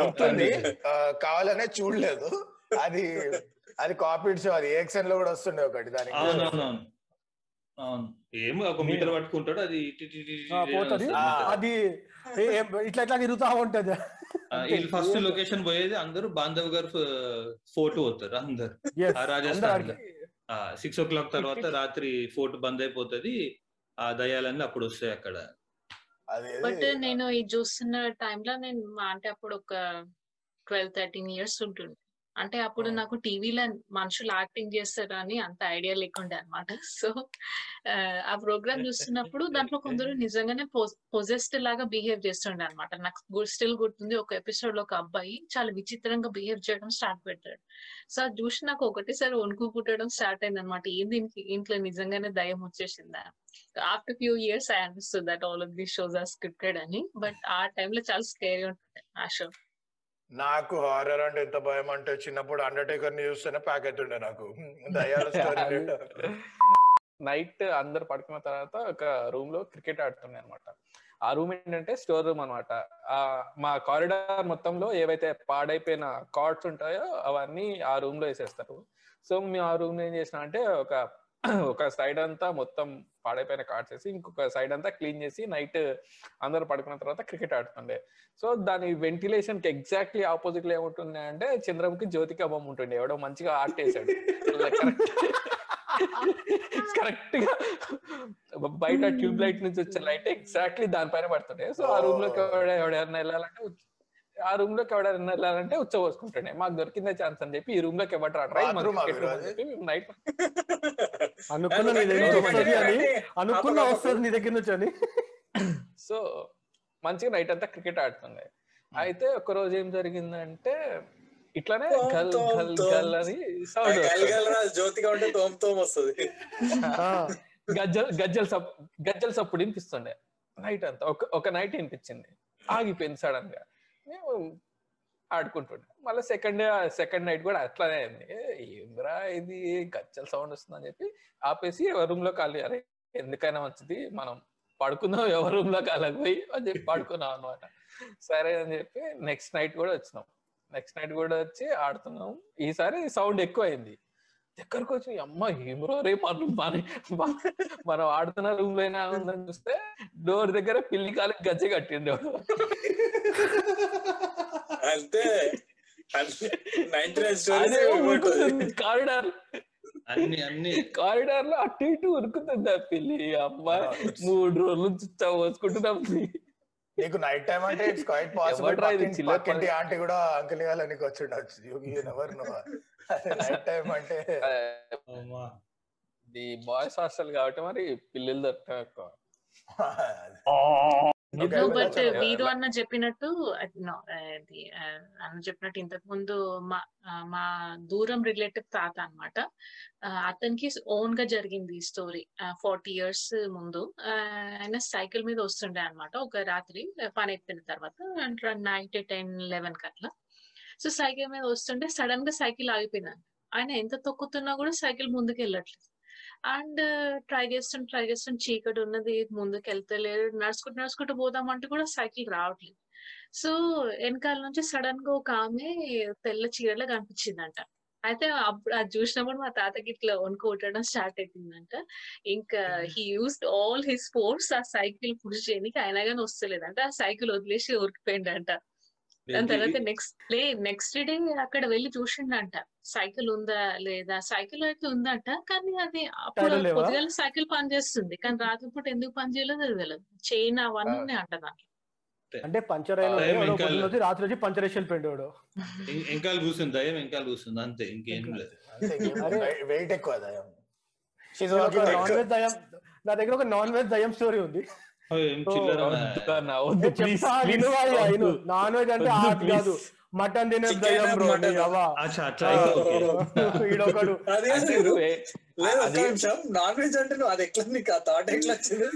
గుర్తుంది కావాలనే చూడలేదు. అది అది కాపీడ్ షో అది ఏక్సెన్లో కూడా వస్తుండే ఒకటి దానికి. ఏమో ఒక మీటర్ పట్టుకుంటాడు అది పోతది. అది ఏ- ఏ- ఇట్లా ఇట్లా తిరుగుతా ఉంటది. వీళ్ళు ఫస్ట్ లొకేషన్ పోయేది అందరూ బాంధవ్ గారు ఫోర్ట్ పోతారు అందరు. రాజస్థాన్. సిక్స్ ఓ క్లాక్ తర్వాత రాత్రి ఫోర్ట్ బంద్ అయిపోతది. ఆ దయాలన్నీ అప్పుడు వస్తాయి అక్కడ. బట్ నేను ఇది చూస్తున్న టైంలో నేను అంటే అప్పుడు ఒక ట్వెల్వ్ థర్టీన్ ఇయర్స్ ఉంటుండే అంటే అప్పుడు నాకు టీవీలో మనుషులు యాక్టింగ్ చేస్తారు అని అంత ఐడియా లేకుండే అనమాట సో ఆ ప్రోగ్రామ్ చూస్తున్నప్పుడు దాంట్లో కొందరు నిజంగానే పొజెస్డ్ లాగా బిహేవ్ చేస్తుండే అనమాట నాకు స్టిల్ గుర్తుంది. ఒక ఎపిసోడ్లో ఒక అబ్బాయి చాలా విచిత్రంగా బిహేవ్ చేయడం స్టార్ట్ పెట్టాడు. సో అది చూసి నాకు ఒకటేసారి వణుకు పుట్టడం స్టార్ట్ అయింది అనమాట ఏం దీనికి ఇంట్లో నిజంగానే దయ్యం వచ్చేసిందా? After few years I understood that all of these shows are scripted అని బట్ ఆ టైంలో చాలా స్కేరీ ఉంటుంది ఆ షో నాకు హారర్ అంటే ఎంత భయం అంటే చిన్నప్పుడు అండర్టేకర్ని చూస్తేనే ప్యాక్ అవుతుండే నాకు. స్టోరీ నైట్ అందరు పడుకున్న తర్వాత ఒక రూమ్లో క్రికెట్ ఆడుతున్నాయి అనమాట ఆ రూమ్ ఏంటంటే స్టోర్ రూమ్ అనమాట మా కారిడార్ మొత్తంలో ఏవైతే పాడైపోయిన కార్డ్స్ ఉంటాయో అవన్నీ ఆ రూమ్లో వేసేస్తారు. సో మేము ఆ రూమ్లో ఏం చేసినా అంటే ఒక ఒక సైడ్ అంతా మొత్తం పాడైపోయిన కార్డ్స్ వేసి ఇంకొక సైడ్ అంతా క్లీన్ చేసి నైట్ అందరు పడుకున్న తర్వాత క్రికెట్ ఆడుతుండే. సో దాని వెంటిలేషన్కి ఎగ్జాక్ట్లీ ఆపోజిట్లో ఏముంటుంది అంటే చంద్రముఖి జ్యోతిక బొమ్మ ఉంటుండే. ఎవడో మంచిగా ఆర్ట్ వేసాడు కరెక్ట్గా బయట ట్యూబ్ లైట్ నుంచి వచ్చే లైట్ ఎగ్జాక్ట్లీ దానిపైన పడుతుండే. సో ఆ రూమ్లోకి ఎవడైనా వెళ్ళాలంటే ఆ రూమ్లోకి ఎవడైనా వెళ్ళాలంటే ఉచ్చ పోసుకుంటుండే మాకు దొరికిందే ఛాన్స్ అని చెప్పి ఈ రూమ్లోకి ఎవరు నైట్ అనుకున్నా వస్తుంది అని అనుకున్నా వస్తుంది నీ దగ్గర నుంచి అని. సో మంచిగా నైట్ అంతా క్రికెట్ ఆడుతుండే. అయితే ఒక రోజు ఏం జరిగిందంటే ఇట్లానే గల్ గల్. గల్ అని సౌండ్ జ్యోతిగా ఉంటే తోమ్ తోమ్ వస్తుంది. ఆ, గజ్జల్ గజ్జల్ సప్ గజ్జల్ సప్పుడు వినిపిస్తుండే. నైట్ అంతా ఒక ఒక నైట్ వినిపించింది. ఆగిపోయింది సడన్గా. ఆడుకుంటుండే. మళ్ళీ సెకండ్ సెకండ్ నైట్ కూడా అట్లానే అయింది. ఏంద్రా ఏందిరా ఇది? గచ్చల సౌండ్ వస్తుందని చెప్పి ఆపేసి ఎవరి రూమ్లో ఖాళీ అరే ఎందుకైనా మంచిది. మనం పడుకుందాం ఎవరి రూమ్లో కాలకపోయి అని చెప్పి పడుకున్నాం అనమాట సరే అని చెప్పి నెక్స్ట్ నైట్ కూడా వచ్చినాం. నెక్స్ట్ నైట్ కూడా వచ్చి ఆడుతున్నాం. ఈసారి సౌండ్ ఎక్కువ అయింది దగ్గరకు వచ్చి అమ్మ ఏమరో రే మనం మన మనం ఆడుతున్న రూమ్లో అయినా ఉందని చూస్తే డోర్ దగ్గర పిల్లి కాలకి గజ్జె కట్టిండు. అంతే. కారిడార్. అన్ని అన్ని. కారిడార్లో అటు ఇటు ఉరుకుతుంది ఆ పిల్లి. అమ్మ మూడు రోజులు చుట్టా పోసుకుంటున్నాం నీకు నైట్ టైం అంటే ఇట్స్ క్వైట్ పాసిబుల్ పక్కింటి ఆంటీ కూడా అంకుల్ గారికి వచ్చి ఉండొచ్చు ఎవరు నైట్ టైం అంటే. ఇది బాయ్స్ హాస్టల్ కాబట్టి మరి పిల్లలు దొరకడం వీరు అన్న చెప్పినట్టు అది అన్న చెప్పినట్టు ఇంతకు ముందు మా మా దూరం రిలేటివ్ తాత అన్నమాట. ఆ, అతనికి ఓన్గా జరిగింది ఈ స్టోరీ ఫార్టీ ఇయర్స్ ముందు. ఆయన సైకిల్ మీద వస్తుండే అన్నమాట ఒక రాత్రి పని అయిపోయిన తర్వాత నైట్ టెన్ లెవెన్ కట్లా సో సైకిల్ మీద వస్తుంటే సడన్గా సైకిల్ ఆగిపోయింది ఆయన ఎంత తొక్కుతున్నా కూడా సైకిల్ ముందుకు వెళ్ళట్లేదు అండ్ ట్రై చేస్తాం ట్రై చేస్తాం చీకటి ఉన్నది ముందుకు వెళ్తలేదు నడుచుకుంటూ నడుచుకుంటూ పోదామంటే కూడా సైకిల్ రావట్లేదు. సో వెనకాల నుంచి సడన్గా ఒక ఆమె తెల్ల చీరలో కనిపించిందంట. అయితే అప్పుడు అది చూసినప్పుడు మా తాతకి ఇట్లా వణుకోవటం స్టార్ట్ అయిపోయిందంట. ఇంకా he used all his force ఆ సైకిల్ పుష్ చేయడానికి. అయినా కానీ వస్తలేదంట. ఆ సైకిల్ వదిలేసి ఉరికిపోయిందంట దాని తర్వాత నెక్స్ట్ డే నెక్స్ట్ డే అక్కడ వెళ్ళి చూసిండంట. సైకిల్ ఉందా లేదా? సైకిల్ అయితే ఉందంట కానీ అది అప్పుడు? పొద్దుగాల సైకిల్ పని చేస్తుంది. కానీ రాత్రిపూట ఎందుకు పని చేయలేదు అది తెలియదు. చైన్ అవన్నీ అంట దాంట్లో అంటే పంచర్ అయిన రాత్రి వచ్చి పంచర్ వేసి వెళ్ళిపోయిండు ఇంకాలు కూర్చుంది దయ్యం ఇంకాలు కూర్చుంది. అంతే ఇంకేం లేదు. వెయిట్ ఎక్కువ దయ్యం. నా దగ్గర ఒక నాన్ వెజ్ దయ్యం స్టోరీ ఉంది. నాన్ వెజ్ అంటే ఆర్ట్ కాదు. మటన్ తినే నాన్ వెజ్ అంటే నువ్వు అది ఎట్లా నీకు ఆ థాట్ వచ్చింది?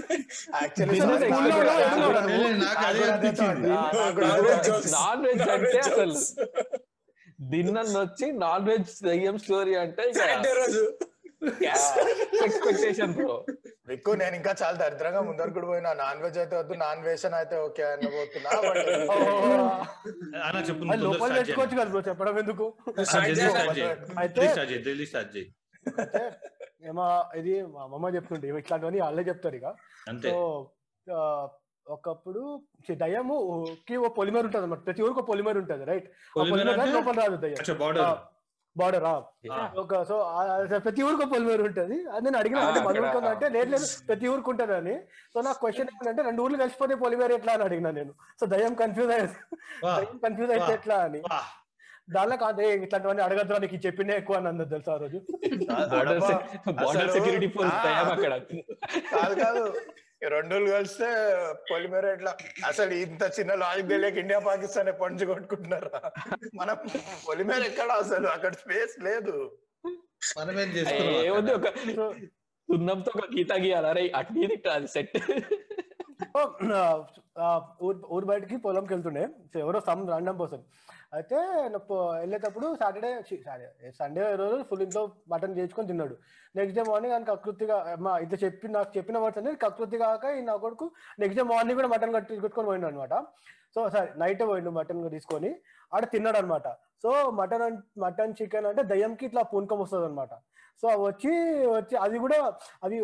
నాన్ వెజ్ అంటే అసలు. దిన్నన్ వచ్చి నాన్ వెజ్ దయ్యం స్టోరీ అంటే రోజు. ఎక్స్పెక్టేషన్ బ్రో ఎక్కువ నేను ఇంకా చాలా దరిద్రంగా ముందరకు కూడా పోయినా. నాన్ వెజ్ అయితే వద్దు నాన్ వేషన్ అయితే ఓకే చెప్పు అది లోపల తెచ్చుకోవచ్చు కదా బ్రో చెప్పడం ఎందుకు? అయితే ఏమో ఇది మా అమ్మమ్మ చెప్తుంటే ఇట్లాంటివన్నీ వాళ్ళే చెప్తారు ఇక. సో ఒకప్పుడు దయ్యము కి ఓ పొలిమర్ ఉంటుంది అనమాట ప్రతి ఊరికి ఒక పొలిమర్ ఉంటుంది రైట్ Polymer అంటే? లోపల రాదు దయ్యం. అచ్చా బార్డర్ ఆ. ఒక సో ఆ- ప్రతి ఊరికి ఒక పొలిమర్ ఉంటుంది. అది నేను అడిగిన ఆ, అంటే అంటే లేదు లేదు ప్రతి ఊరికి ఉంటుంది అని. సో నా క్వశ్చన్ ఏంటంటే రెండు ఊర్లు కలిసిపోతే పొలిమర్ ఎట్లా అని అడిగినా నేను. సో దయ్యం కన్ఫ్యూజ్ అయ్యేది. వా, దయ్యం కన్ఫ్యూజ్ అయితే. ఎట్లా అని. దానిలో కాదు "ఏ, ఇట్లాంటివన్నీ అడగద్దు నీకు చెప్పిందే ఎక్కువ అని అన్నది తెలుసా ఆ రోజు? బార్డర్ సెక్యూరిటీ కాదు కాదు. రెండు రోజులు కలిస్తే పొలిమేర ఎట్లా? అసలు ఇంత చిన్న లాజిక్ తెలియక ఇండియా పాకిస్తాన్ పంచి కొట్టుకుంటున్నారా? మనం పొలిమేర ఎక్కడ అసలు? అక్కడ స్పేస్ లేదు. చేస్తున్నాం ఒక సున్నంతో ఒక గీత గీయాలి. అరే అటు ఇది అది సెట్. ఊరు ఊరు బయటకి పొలంకి వెళ్తుండే. ఎవరో సమ్ రాండమ్ పర్సన్. అయితే నా వెళ్ళేటప్పుడు సాటర్డే సారీ సండే రోజు ఫుల్ ఇంట్లో మటన్ చేసుకొని తిన్నాడు. నెక్స్ట్ డే మార్నింగ్ ఆయన కకృతిగా మా ఇట్లా చెప్పి నాకు చెప్పిన వర్డ్స్ అనేది కకృతి కాక నా కొడుకు నెక్స్ట్ డే మార్నింగ్ కూడా మటన్ కట్టి కొట్టుకొని పోయిండు అనమాట సో సరే నైట్ పోయిండు మటన్ తీసుకొని ఆడ తిన్నాడు అనమాట సో మటన్ మటన్ చికెన్ అంటే దయ్యంకి ఇట్లా పూనకం వస్తుంది అనమాట సో అవి వచ్చి వచ్చి అది కూడా అది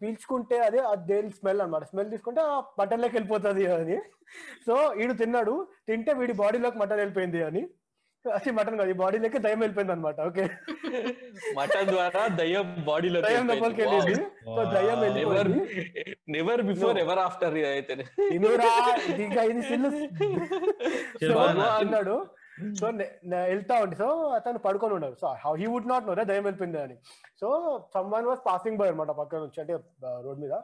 పీల్చుకుంటే అదే దేని స్మెల్ అన్నమాట. స్మెల్ తీసుకుంటే ఆ మటన్లోకి వెళ్ళిపోతుంది అని. సో వీడు తిన్నాడు తింటే వీడి బాడీలోకి మటన్ వెళ్ళిపోయింది అని. అది మటన్ కాదు ఈ బాడీలోకి దయ్యం వెళ్ళిపోయింది అనమాట ఓకే. మటన్ ద్వారా దయ్యం బాడీలో దయ్యం లోపలికి వెళ్ళింది. సో దయ్యం నెవర్ వెళ్ళిపోయింది. నెవర్ బిఫోర్ ఎవర్ ఆఫ్టర్ అయితే ఇంకా ఇది? అన్నాడు సో నే- వెళ్తా ఉండి. సో అతను పడుకొని ఉన్నాడు. So how he would not know రే దయ్యం వెళ్ళిపోయింది అని. So someone was passing by అనమాట పక్కన నుంచి అంటే రోడ్ మీద.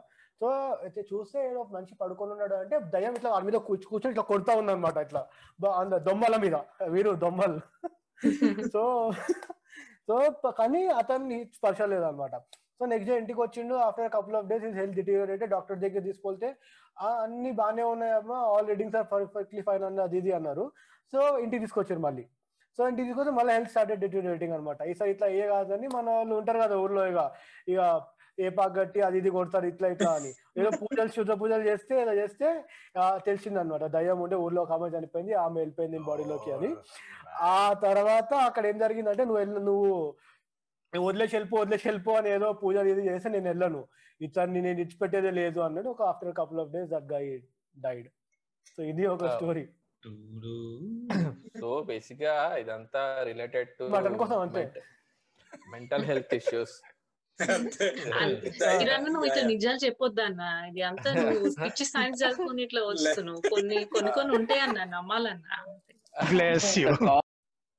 సో అయితే చూస్తే ఏదో మంచి పడుకొని ఉన్నాడు అంటే దయ్యం ఇట్లా వాడి మీద కూర్చు కూర్చొని ఇట్లా కొడతా ఉంది అనమాట ఇట్లా దొమ్మల మీద. వీరు దొమ్మలు. సో సో కానీ అతన్ని స్పర్శ లేదనమాట సో నెక్స్ట్ డే ఇంటికి వచ్చిండు. After couple of days health deteriorate doctor దగ్గర తీసుకెళ్తే "ఆ, అన్ని బాగానే ఉన్నాయమ్మా. All readings are perfectly fine అన్న అది ఇది అన్నారు. సో ఇంటికి తీసుకొచ్చారు మళ్ళీ. సో ఇంటికి తీసుకొస్తే మళ్ళీ హెల్త్ స్టార్టెడ్ డిటీరియరేటింగ్ అనమాట ఈసారి ఇట్లా ఏ కాదని మన వాళ్ళు ఉంటారు కదా ఊర్లో ఇక ఇక ఏ పాక కట్టి అది ఇది కొడతారు ఇట్లా ఇట్లా అని. ఏదో పూజలు శుద్ధ పూజలు చేస్తే ఇలా చేస్తే తెలిసింది అనమాట దయ్యం ఉండే ఊర్లో ఒక ఆమె చనిపోయింది ఆమె వెళ్ళిపోయింది బాడీలోకి అని. ఆ తర్వాత అక్కడ ఏం జరిగిందంటే నువ్వు వెళ్ళ నువ్వు నువ్వు వదిలేసి వెళ్ళిపో వదిలేసి వెళ్ళిపో అని ఏదో పూజలు ఇది చేస్తే నేను వెళ్ళను. ఇతన్ని నేను ఇచ్చిపెట్టేదే లేదు అన్నాడు. ఒక after couple of days that guy died so ఇది ఒక. స్టోరీ సో బేసిక్గా ఇదంతా రిలేటెడ్ టు Mutton కోసం అంతే. Mental health issues. నువ్వు ఇట్లా నిజాలు చెప్పొద్దు అన్న. ఇది అంతా నువ్వు పిచ్చి సైన్స్ చదువుకుని ఇట్లా వస్తున్నావు. కొన్ని కొన్ని కొన్ని ఉంటాయి అన్న. నమ్మాలన్నా. Bless you.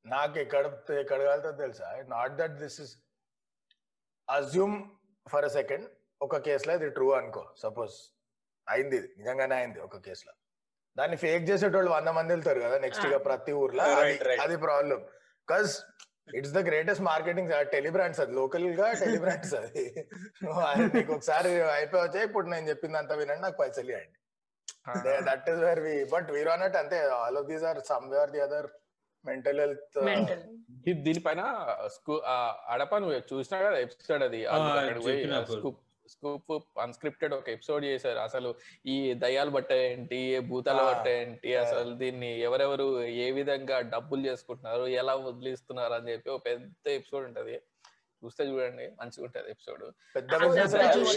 నాకు ఎక్కడ ఎక్కడ కలుగుతుందో తెలుసా? Not that this is assume for a second ఒక కేసులో ఇది ట్రూ అనుకో. సపోజ్ అయింది ఇది. నిజంగానే అయింది ఒక కేసులో. దాన్ని ఫేక్ చేసేటోళ్ళు వంద మంది వెళ్తారు కదా నెక్స్ట్ ఇక ప్రతి ఊర్లో. అది- problem because it's the greatest marketing Telebrands అది లోకల్గా టెలిబ్రాండ్స్ అది. నీకు ఒకసారి అయిపోవచ్చే ఇప్పుడు నేను చెప్పింది అంత వినండి నాకు పైసలు ఇవ్వండి. That is where we but were అన్నట్టు అంతే. All of these are somewhere the other mental health దీనిపైన స్కూ అడప నువ్వు చూసినా కదా ఎపిసోడ్ అది. స్కూప్ అన్స్క్రిప్టెడ్ ఒక ఎపిసోడ్ చేశారు. అసలు ఈ దయ్యాలు బట్ట ఏంటి? ఏ భూతాల ఆ, బట్ట ఏంటి? అసలు దీన్ని ఎవరెవరు ఏ విధంగా డబ్బులు చేసుకుంటున్నారు? ఎలా వదిలిస్తున్నారు? అని చెప్పి ఒక పెద్ద ఎపిసోడ్ ఉంటది. చూస్తే చూడండి. మంచిగా ఉంటది ఎపిసోడ్ పెద్ద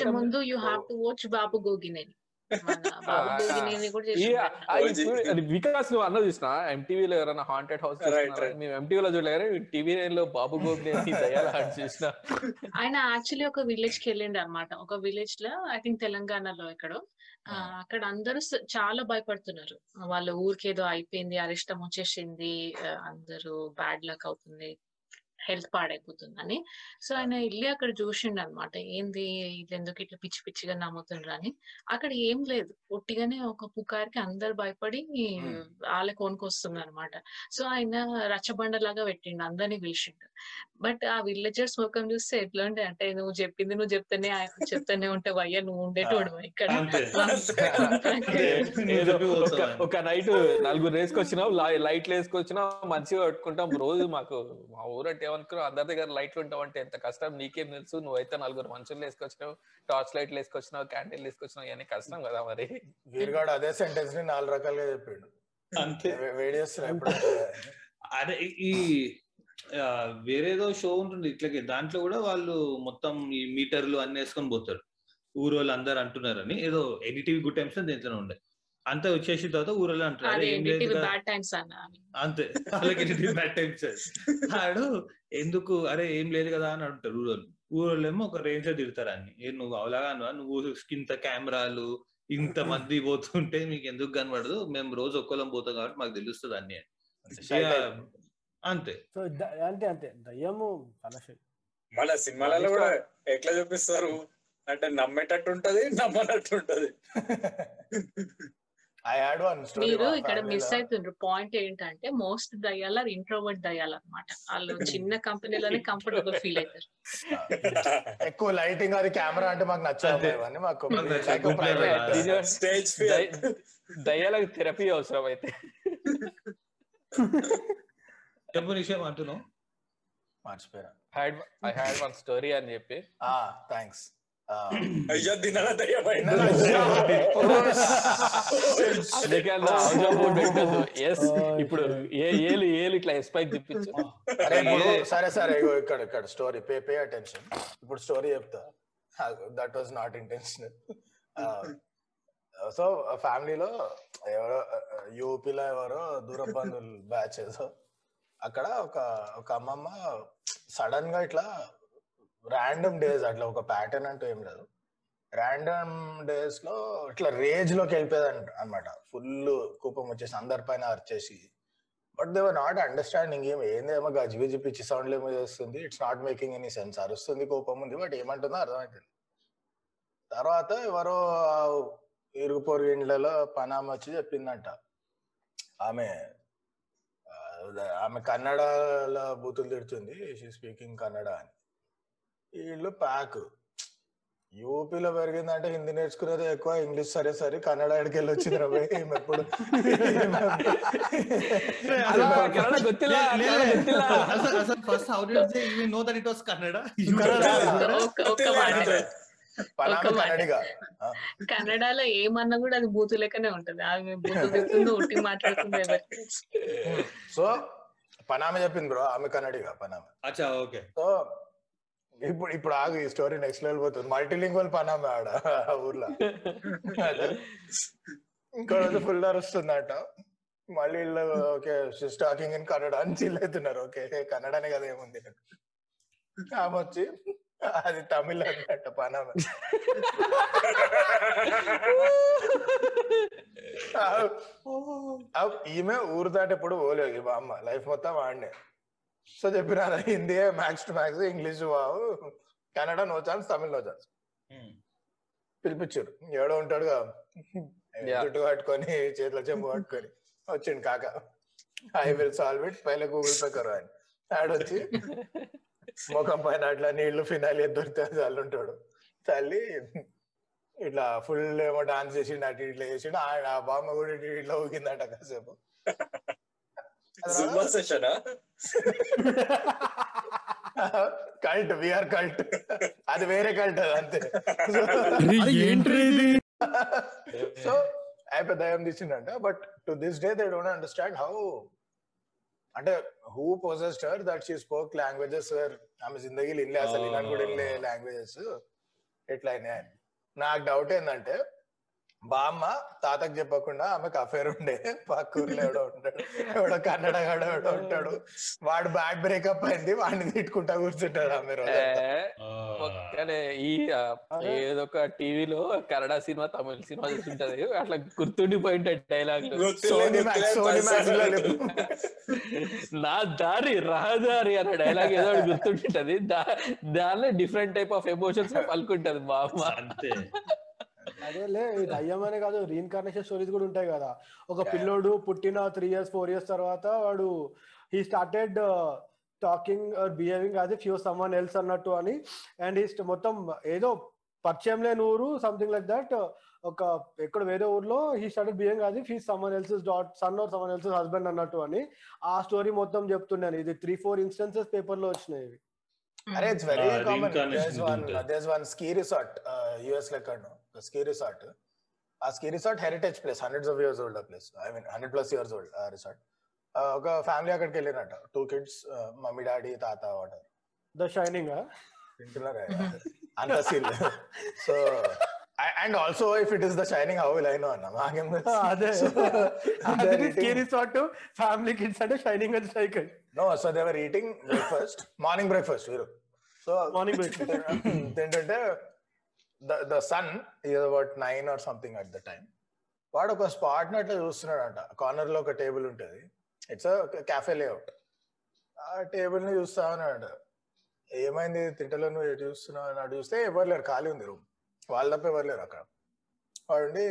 ముందు you have to watch Babu Gogineni Vikas నువ్వు అన్న చూసిన? ఎంటీవీలో ఎవరైనా హాంటెడ్ హౌస్. మేము ఎంటీవీలో చూడలేదు టీవీ లో బాబు గోగ్నే చూసిన. ఆయన యాక్చువల్లీ ఒక విలేజ్కి వెళ్ళిండు అనమాట ఒక విలేజ్లో ఐ థింక్ తెలంగాణలో ఎక్కడో. అక్కడ అందరూ చాలా భయపడుతున్నారు. వాళ్ళ ఊరికి ఏదో అయిపోయింది అరిష్టం వచ్చేసింది అందరూ బ్యాడ్ లక్ అవుతుంది. హెల్త్ పాడైపోతుంది అని సో ఆయన వెళ్ళి అక్కడ చూసిండు అనమాట ఏంది ఇది ఎందుకు ఇట్లా పిచ్చి పిచ్చిగా నమ్ముతుండ్రు అని. అక్కడ ఏం లేదు ఒట్టిగానే ఒక పుకారికి అందరు భయపడి వాళ్ళే కొనుకొస్తున్నారు అనమాట సో ఆయన రచ్చబండ లాగా పెట్టిండు అందరినీ పిలిచిండు. బట్ ఆ విలేజర్స్ ముఖం చూస్తే ఎట్లా ఉండే అంటే నువ్వు చెప్పింది నువ్వు చెప్తేనే ఆయన చెప్తూనే ఉంటావు అయ్యా నువ్వు ఉండేటోడు ఇక్కడ ఒక- నైట్ నలుగురు వేసుకొచ్చినాం లైట్లు వేసుకొచ్చినాం మంచిగా పెట్టుకుంటాం రోజు మాకు మా ఊరంటే ఏమనుకున్నావు అందరి దగ్గర లైట్లు ఉంటావంటే ఎంత కష్టం? నీకేం తెలుసు? నువ్వైతే నలుగురు మనుషులు వేసుకొచ్చినావు టార్చ్ లైట్లు వేసుకొచ్చినావు క్యాండిల్ వేసుకొచ్చినావు ఇవన్నీ కష్టం కదా మరి. వీరుగాడు అదే సెంటెన్స్ని నాలుగు రకాలుగా చెప్పిండు. అంతే. అదే ఈ వేరేదో షో ఉంటుంది ఇట్లాగే దాంట్లో కూడా వాళ్ళు మొత్తం ఈ మీటర్లు అన్ని వేసుకొని పోతారు. ఊరు వాళ్ళు అందరు అంటున్నారని. ఏదో ఎన్టీవీ గుడ్ టైమ్స్ దీంట్లో ఉండే. అంతా వచ్చేసిన తర్వాత ఊరోళ్ళు అంటారు. అంతే. వాళ్ళకి బ్యాడ్ టైమ్స్. ఆడు ఎందుకు? అరే ఏం లేదు కదా అని అంటారు ఊరోళ్ళు. ఊరోళ్ళు ఏమో ఒక రేంజ్లో తిడతారు అన్ని. నువ్వు అవలాగా నువ్వు ఇంత కెమెరాలు ఇంత మంది పోతుంటే మీకు ఎందుకు కనబడదు? మేము రోజు ఒక్కలం పోతాం కాబట్టి మాకు తెలుస్తుంది అన్ని అంతే అంతే. అంతే దయ్యము. మళ్ళా సినిమాలలో కూడా ఎట్లా చూపిస్తారు? అంటే నమ్మేటట్టు ఉంటది నమ్మనట్టు ఉంటది. ఐ హ్యాడ్ వన్ స్టోరీ మీరు ఇక్కడ మిస్ అవుతుండ్రు పాయింట్ ఏంటంటే మోస్ట్ దయ్యాల ఇంట్రోవర్ట్ దయ్యాల అన్నమాట. వాళ్ళు చిన్న కంపెనీలోనే కంఫర్టబుల్ ఫీల్ అవుతారు. ఎక్కువ లైటింగ్ అది కెమెరా అంటే మాకు నచ్చదు. అవన్నీ మాకు. స్టేజ్ దయ- దయ్యాలకు థెరపీ అవసరం అయితే. చెప్పు విషయం అంటున్నావు. మర్చిపోయినా. Had I had one story అని చెప్పి. థ్యాంక్స్ అయ్యో దినాల ఇప్పుడు ఏ ఏలు ఏలు ఇట్లా ఎస్పైక్ తిప్పించు సరే సరే ఇక్కడ ఇక్కడ స్టోరీ పే పే అటెన్షన్ ఇప్పుడు స్టోరీ చెప్తా that was not intentional so ఫ్యామిలీలో ఎవరో యూపీలో ఎవరో దూర బంధువులు బ్యాచ్ అక్కడ ఒక ఒక అమ్మమ్మ సడన్గా ఇట్లా ర్యాండమ్ డేస్ అట్లా ఒక ప్యాటర్న్ అంటూ ఏం లేదు. ర్యాండమ్ డేస్లో ఇట్లా రేజ్లోకి వెళ్ళిపోయేది అనమాట ఫుల్ కోపం వచ్చేసి అందరి పైన అరిచేసి. But they were not understanding ఏం ఏందేమో గజిబిజి పిచ్చి సౌండ్ ఏమో చేస్తుంది. It's not making any sense అరుస్తుంది కోపం ఉంది. బట్ ఏమంటుందో అర్థమవుతుంది తర్వాత ఎవరో ఆ ఇరుగు పొరుగు ఇండ్లలో పనామ వచ్చి చెప్పిందంట. ఆమె ఆమె కన్నడలో బూతులు తిడుతుంది. షీ స్పీకింగ్ కన్నడ అని. వీళ్ళు ప్యాక్ యూపీలో పెరిగిందంటే హిందీ నేర్చుకునేది ఎక్కువ ఇంగ్లీష్ సరే సరే కన్నడ ఆడికి వెళ్ళి వచ్చింది రవి ఎప్పుడు? కన్నడ కన్నడలో ఏమన్నా కూడా అది బూతు లెక్కనే ఉంటది. ఆమె ఉట్టి సో పనామ చెప్పింది బ్రో ఆమె కన్నడిగా పనామె. అచ్చా ఓకే. సో ఇప్పుడు ఇప్పుడు ఆగు ఈ స్టోరీ నెక్స్ట్ లెవెల్ పోతుంది. మల్టీలింగ్వల్ పనామ ఆడ ఊర్లో. ఇంకో రోజు ఫుల్ అరుస్తుందట మళ్ళీ వీళ్ళు ఓకే టాకింగ్ ఇన్ కన్నడ అని చిల్ అవుతున్నారు. ఓకే కన్నడనే కదా ఏముంది ఆమె వచ్చి అది తమిళ అన్నట్ట పనామ ఈమె ఊరు దాటి ఎప్పుడు పోలేదు మా అమ్మ లైఫ్ మొత్తం ఆడినే. సో చెప్పిన Hindi max to max English wow Kannada no chance Tamil no chance పిలిపించారు ఎవడో ఉంటాడుగా. జుట్టు కట్టుకొని చేతిలో చెంబు పట్టుకొని వచ్చిండు కాక. ఐ విల్ సాల్వ్ ఇట్ పైన గూగుల్ పే కరు అని ఆడొచ్చి ముఖం పైన అట్లా నీళ్ళు ఫినాయిల్ దొరికితే చల్లు ఉంటాడు. చల్లి ఇట్లా ఫుల్ ఏమో డాన్స్ చేసిండు అటు ఇట్లా చేసిండు. ఆ బామ్మ కూడా ఇటు ఇట్లా ఊగిందట కాసేపు. Zumba సెషనా? Cult we are cult. అది వేరే కల్ట్ అది అంతే సో అయిపోయి దయం తీసిండంట but to this day they don't understand how అంటే who possessed her that she spoke languages where ఆమె జిందగీలు ఇన్లే అసలు ఇలాంటి కూడా ఇన్లే లాంగ్వేజెస్ ఎట్లా నాకు డౌట్ ఏంటంటే బామ్మ తాతకు చెప్పకుండా ఆమెకు అఫేర్ ఉండే. పక్క ఊర్లో ఎవడో ఉంటాడు. ఎవడో కన్నడ ఎవడో ఉంటాడు. వాడు బ్యాడ్ బ్రేకప్ అయింది వాడిని తిట్టుకుంటా కూర్చుంటాడు ఆమె రోజు ఒక్కనే ఈ ఒక టీవీలో కన్నడ సినిమా తమిళ సినిమా చూస్తుంటది. అట్లా గుర్తుండిపోయింటాయి డైలాగ్. నా దారి రహదారి అనే డైలాగ్ ఏదో గుర్తుంటుంటది. దానిలో డిఫరెంట్ టైప్ ఆఫ్ ఎమోషన్స్ పలుకుంటది మా అమ్మ. అంతే. అదేలే ఈ దయ్యం అనే కాదు రీఇన్కార్నేషన్ స్టోరీస్ కూడా ఉంటాయి కదా. ఒక పిల్లోడు పుట్టిన త్రీ ఇయర్స్ ఫోర్ ఇయర్స్ తర్వాత వాడు he started talking behaving as if you someone else అన్నట్టు అని. అండ్ ఈ మొత్తం ఏదో పరిచయం లేని ఊరు సంథింగ్ లైక్ దట్ ఒక ఎక్కడ వేరే ఊర్లో హీ స్టార్టెడ్ బియ్యం కాదు he someone else's daughter son or someone else's husband అన్నట్టు అని. ఆ స్టోరీ మొత్తం చెప్తున్నాను. ఇది త్రీ ఫోర్ ఇన్స్టెన్సెస్ పేపర్లో వచ్చినాయి ఇవి. అరే it's very common this one. This one ski resort US లెక్కను స్కీ రిసార్ట్ ఆ ski resort heritage place hundreds of years old place I mean hundred plus years old resort ఒక family అక్కడికి వెళ్ళినట్ట two kids mummy daddy తాత water the Shining వింటున్నారా అంత seal so and also if it is the Shining how will I know అన్న మాకేం అదే. Scary సాట్ ఫ్యామిలీ కిడ్స్ అంటే Shining and cycle no so they were eating breakfast morning breakfast వీరు. So Morning breakfast. ఏంటంటే the the sun is about nine or something at the time వాడు ఒక spot అట్లా చూస్తున్నాడంట. కార్నర్లో ఒక టేబుల్ ఉంటుంది. ఇట్స్ క్యాఫే లేఅవుట్ ఆ టేబుల్ని చూస్తా ఉన్నాడు ఏమైంది? తింటలో నువ్వు ఎటు చూస్తున్నావు? అని అటు చూస్తే ఎవరు లేరు. ఖాళీ ఉంది రూమ్ వాళ్ళ తప్ప ఎవరు లేరు అక్కడ. వాడుండి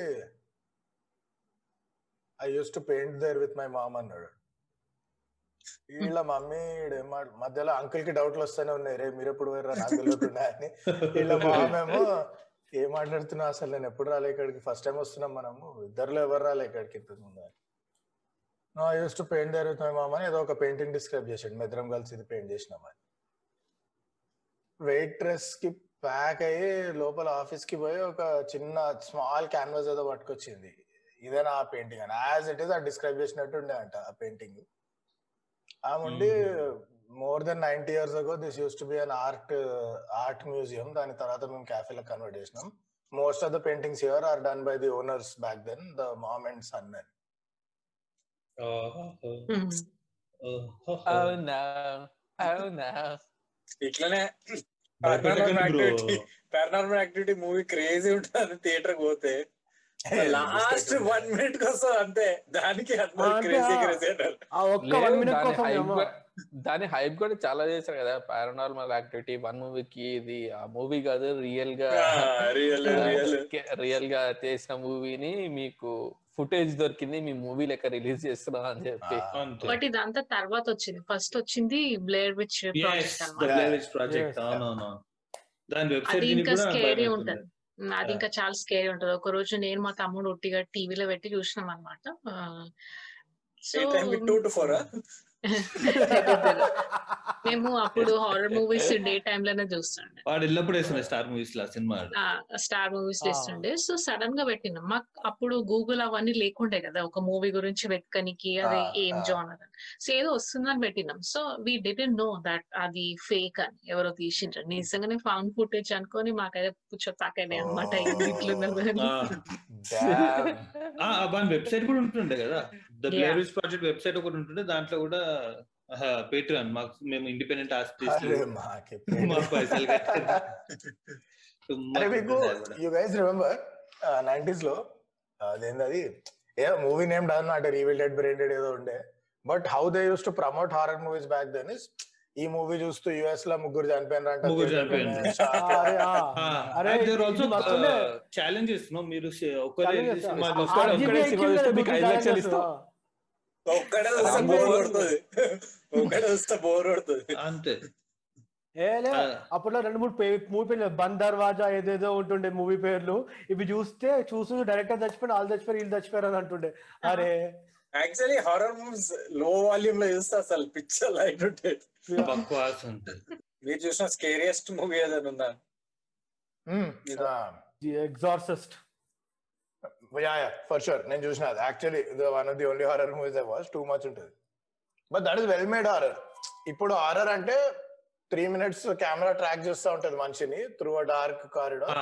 I use to paint there with my mom అన్నాడు. వీళ్ళ మమ్మీ మధ్యలో అంకుల్కి డౌట్లు వస్తూనే ఉన్నాయి. రే మీరు ఎప్పుడు పోయారా నాకు తెలియకుండా అని వీళ్ళ మామేమో ఏం మాట్లాడుతున్నా అసలు నేను ఎప్పుడు రాలే ఇక్కడికి. ఫస్ట్ టైం వస్తున్నాం మనము. ఇద్దరులో ఎవరు రాలే ఇక్కడికి ఇంతకు ముందు? No I use to paint జరుగుతున్నాయి మామ అని ఏదో ఒక పెయింటింగ్ డిస్క్రైబ్ చేసాడు మెద్దరం కలిసి ఇది పెయింట్ చేసినామని వెయిట్రెస్కి ప్యాక్ అయ్యి లోపల ఆఫీస్కి పోయి ఒక చిన్న స్మాల్ క్యాన్వాస్ ఏదో పట్టుకొచ్చింది. ఇదేనా ఆ పెయింటింగ్ అని. As it is a describe చేసినట్టు ఉండే అంట ఆ పెయింటింగ్ ఆమె ఉండి more than ninety years ago this use to be an art art museum దాని తర్వాత మేము క్యాఫేలో కన్వర్ట్ చేసినాం. Most of the paintings here are done by the owners back then the mom and son అని అవునా అవునా ఇట్లనే. పారానార్మల్ యాక్టివిటీ మూవీ క్రేజీ ఉంటుంది థియేటర్ పోతే. లాస్ట్ వన్ మినిట్ కోసం అంతే. దానికి క్రేజీ ఆ- క్రేజీ అంటారు. దాని హైప్ కూడా చాలా చేశారు కదా. పారానార్మల్ యాక్టివిటీ వన్ మూవీకి ఇది ఆ మూవీ కాదు రియల్గా రియల్ రియల్. రియల్గా చేసిన మూవీని మీకు ఫుటేజ్ దొరికింది మీ మూవీ లెక్క రిలీజ్ చేస్తున్నాం అని చెప్పి. బట్ ఇదంతా తర్వాత వచ్చింది. ఫస్ట్ వచ్చింది బ్లేర్ విచ్ ప్రాజెక్ట్ అది ఇంకా స్కేరీ ఉంటది. అది ఇంకా చాలా స్కేరీ ఉంటది. ఒక రోజు నేను మా తమ్ముడు ఒట్టిగా టీవీలో పెట్టి చూసినాం అనమాట సో మేము అప్పుడు హారర్ మూవీస్ డే టైమ్లోనే చూస్తుండే. వాడు ఎల్లప్పుడు వేస్తున్నాడు స్టార్ మూవీస్లో సినిమా స్టార్ మూవీస్ ఆ. ఇస్తుండే సో సడన్గా పెట్టినాం. మాకు అప్పుడు గూగుల్ అవన్నీ లేకుండే కదా ఒక మూవీ గురించి వెతకనికి అది ఏం. జోనర్ సో ఏదో వస్తుందని పెట్టినాం. So we didn't know that అది ఫేక్ అని. ఎవరో తీసిండ్రు. నిజంగానే ఫౌండ్ ఫుటేజ్ అనుకొని మాకైతే పుచ్చ తాకైనాయి అనమాట ఇట్లున్నది వెబ్సైట్ కూడా ఉంటుండే కదా. ద ప్రాజెక్ట్ వెబ్సైట్ ఒకటి ఉంటుండే దాంట్లో కూడా పేట్రాన్ మాకు మేము ఇండిపెండెంట్ మాకి మాకు పైసలు మీకు యూ గైస్ రిమెంబర్ నైన్టీస్లో అదేంది అది ఏ మూవీ నేమ్ డన్ అంటే రీవిల్ డెడ్ బ్రెండెడ్ ఏదో ఉండే. But how they use to promote horror movies back then is ఈ మూవీ చూస్తూ యుఎస్లో ముగ్గురు చనిపోయినారు. అరే, ఒక్కడే. బోర్ కొడుతుంది. ఒక్కడే బోర్ కొడుతుంది. అంతే. ఏ లే ఆ. అప్పట్లో రెండు మూడు మూవీ పేర్లు బంద్ దర్వాజా ఏదేదో ఉంటుండే మూవీ పేర్లు. ఇవి చూస్తే చూస్తూ డైరెక్టర్ చచ్చిపోయిన వాళ్ళు చచ్చిపోయారు వీళ్ళు చచ్చిపోయారు అని అంటుండే. అరే. యాక్చువల్లీ హారర్ మూవీస్లో వాల్యూమ్లో చూస్తే అసలు పిక్చర్ లైట్ ఉంటుంది. మీరు చూసిన స్కేరియస్ట్ మూవీ ఏదైనా ఉందా? Exorcist ya ya for sure నేను చూసిన అది. Actually one of the only horror movies I watch too much ఉంటుంది. But that is well made horror ఇప్పుడు హారర్ అంటే త్రీ మినిట్స్ కెమెరా ట్రాక్ చేస్తూ ఉంటది మనిషిని త్రూ అ డార్క్ కారిడార్.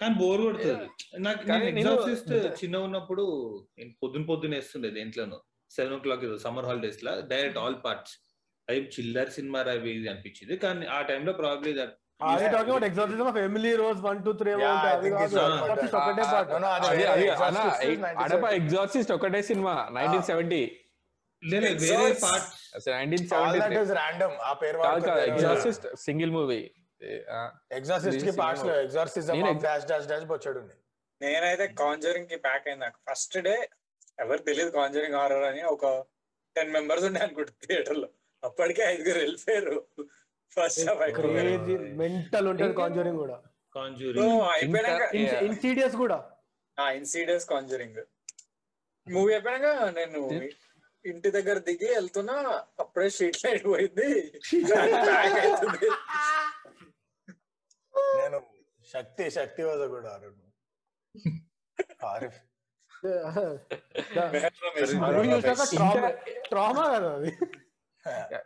కానీ బోర్ కొడుతుంది. నాకు ఎగ్జాసిస్ట్ చిన్న ఉన్నప్పుడు నేను పొద్దున పొద్దున వేస్తుండే దేంట్లోనూ. Seven o'clock summer holidays లా డైరెక్ట్ ఆల్ పార్ట్స్ అవి చిల్లర్ సినిమా అవి ఇది అనిపించింది. కానీ ఆ టైంలో probably that are you talking about exorcism of Emily Rose one two three Yeah, I think it's అవి one, కాదు but- ఒకటే పార్ట్ No, no, అది అది వేరే అది Exorcist అన్న is 97. అడప ఎగ్జార్సిస్ట్ ఒకటే సినిమా నైన్టీన్ సెవెంటీ లేదు వేరే Exhaust. Parts nineteen All that seventy is random. ఆ పేరు కాదు కాదు వాడుకుంటే ఎగ్జార్సిస్ట్ సింగిల్ మూవీ కి పార్ట్స్ డాష్ డాష్ డాష్ నేనైతే కాంజరింగ్కి ప్యాక్ అయింది నాకు. ఫస్ట్ డే ఎవరు తెలియదు కాంజరింగ్ హారర్ అని ఒక టెన్ మెంబర్స్ ఉండే అనుకుంటా థియేటర్లో. అప్పటికే ఐదుగురు వెళ్ళిపోయారు. ఫస్ట్ క్రేజీ మెంటల్ ఉంటుంది కాంజూరింగ్ కూడా. కాంజూరింగ్ అయిపోయినాక ఇంకా- ఇన్సీడియస్ కూడా. ఇన్సీడియస్ కాంజరింగ్ మూవీ అయిపోయినాక నేను ఇంటి దగ్గర దిగి వెళ్తున్నా అప్పుడే స్ట్రీట్ లైట్ పోయింది. నేను శక్తి శక్తి వద కూడా ఆరిఫ్ అరుణ్ చూసాక ట్రామా ట్రామా కదా అది.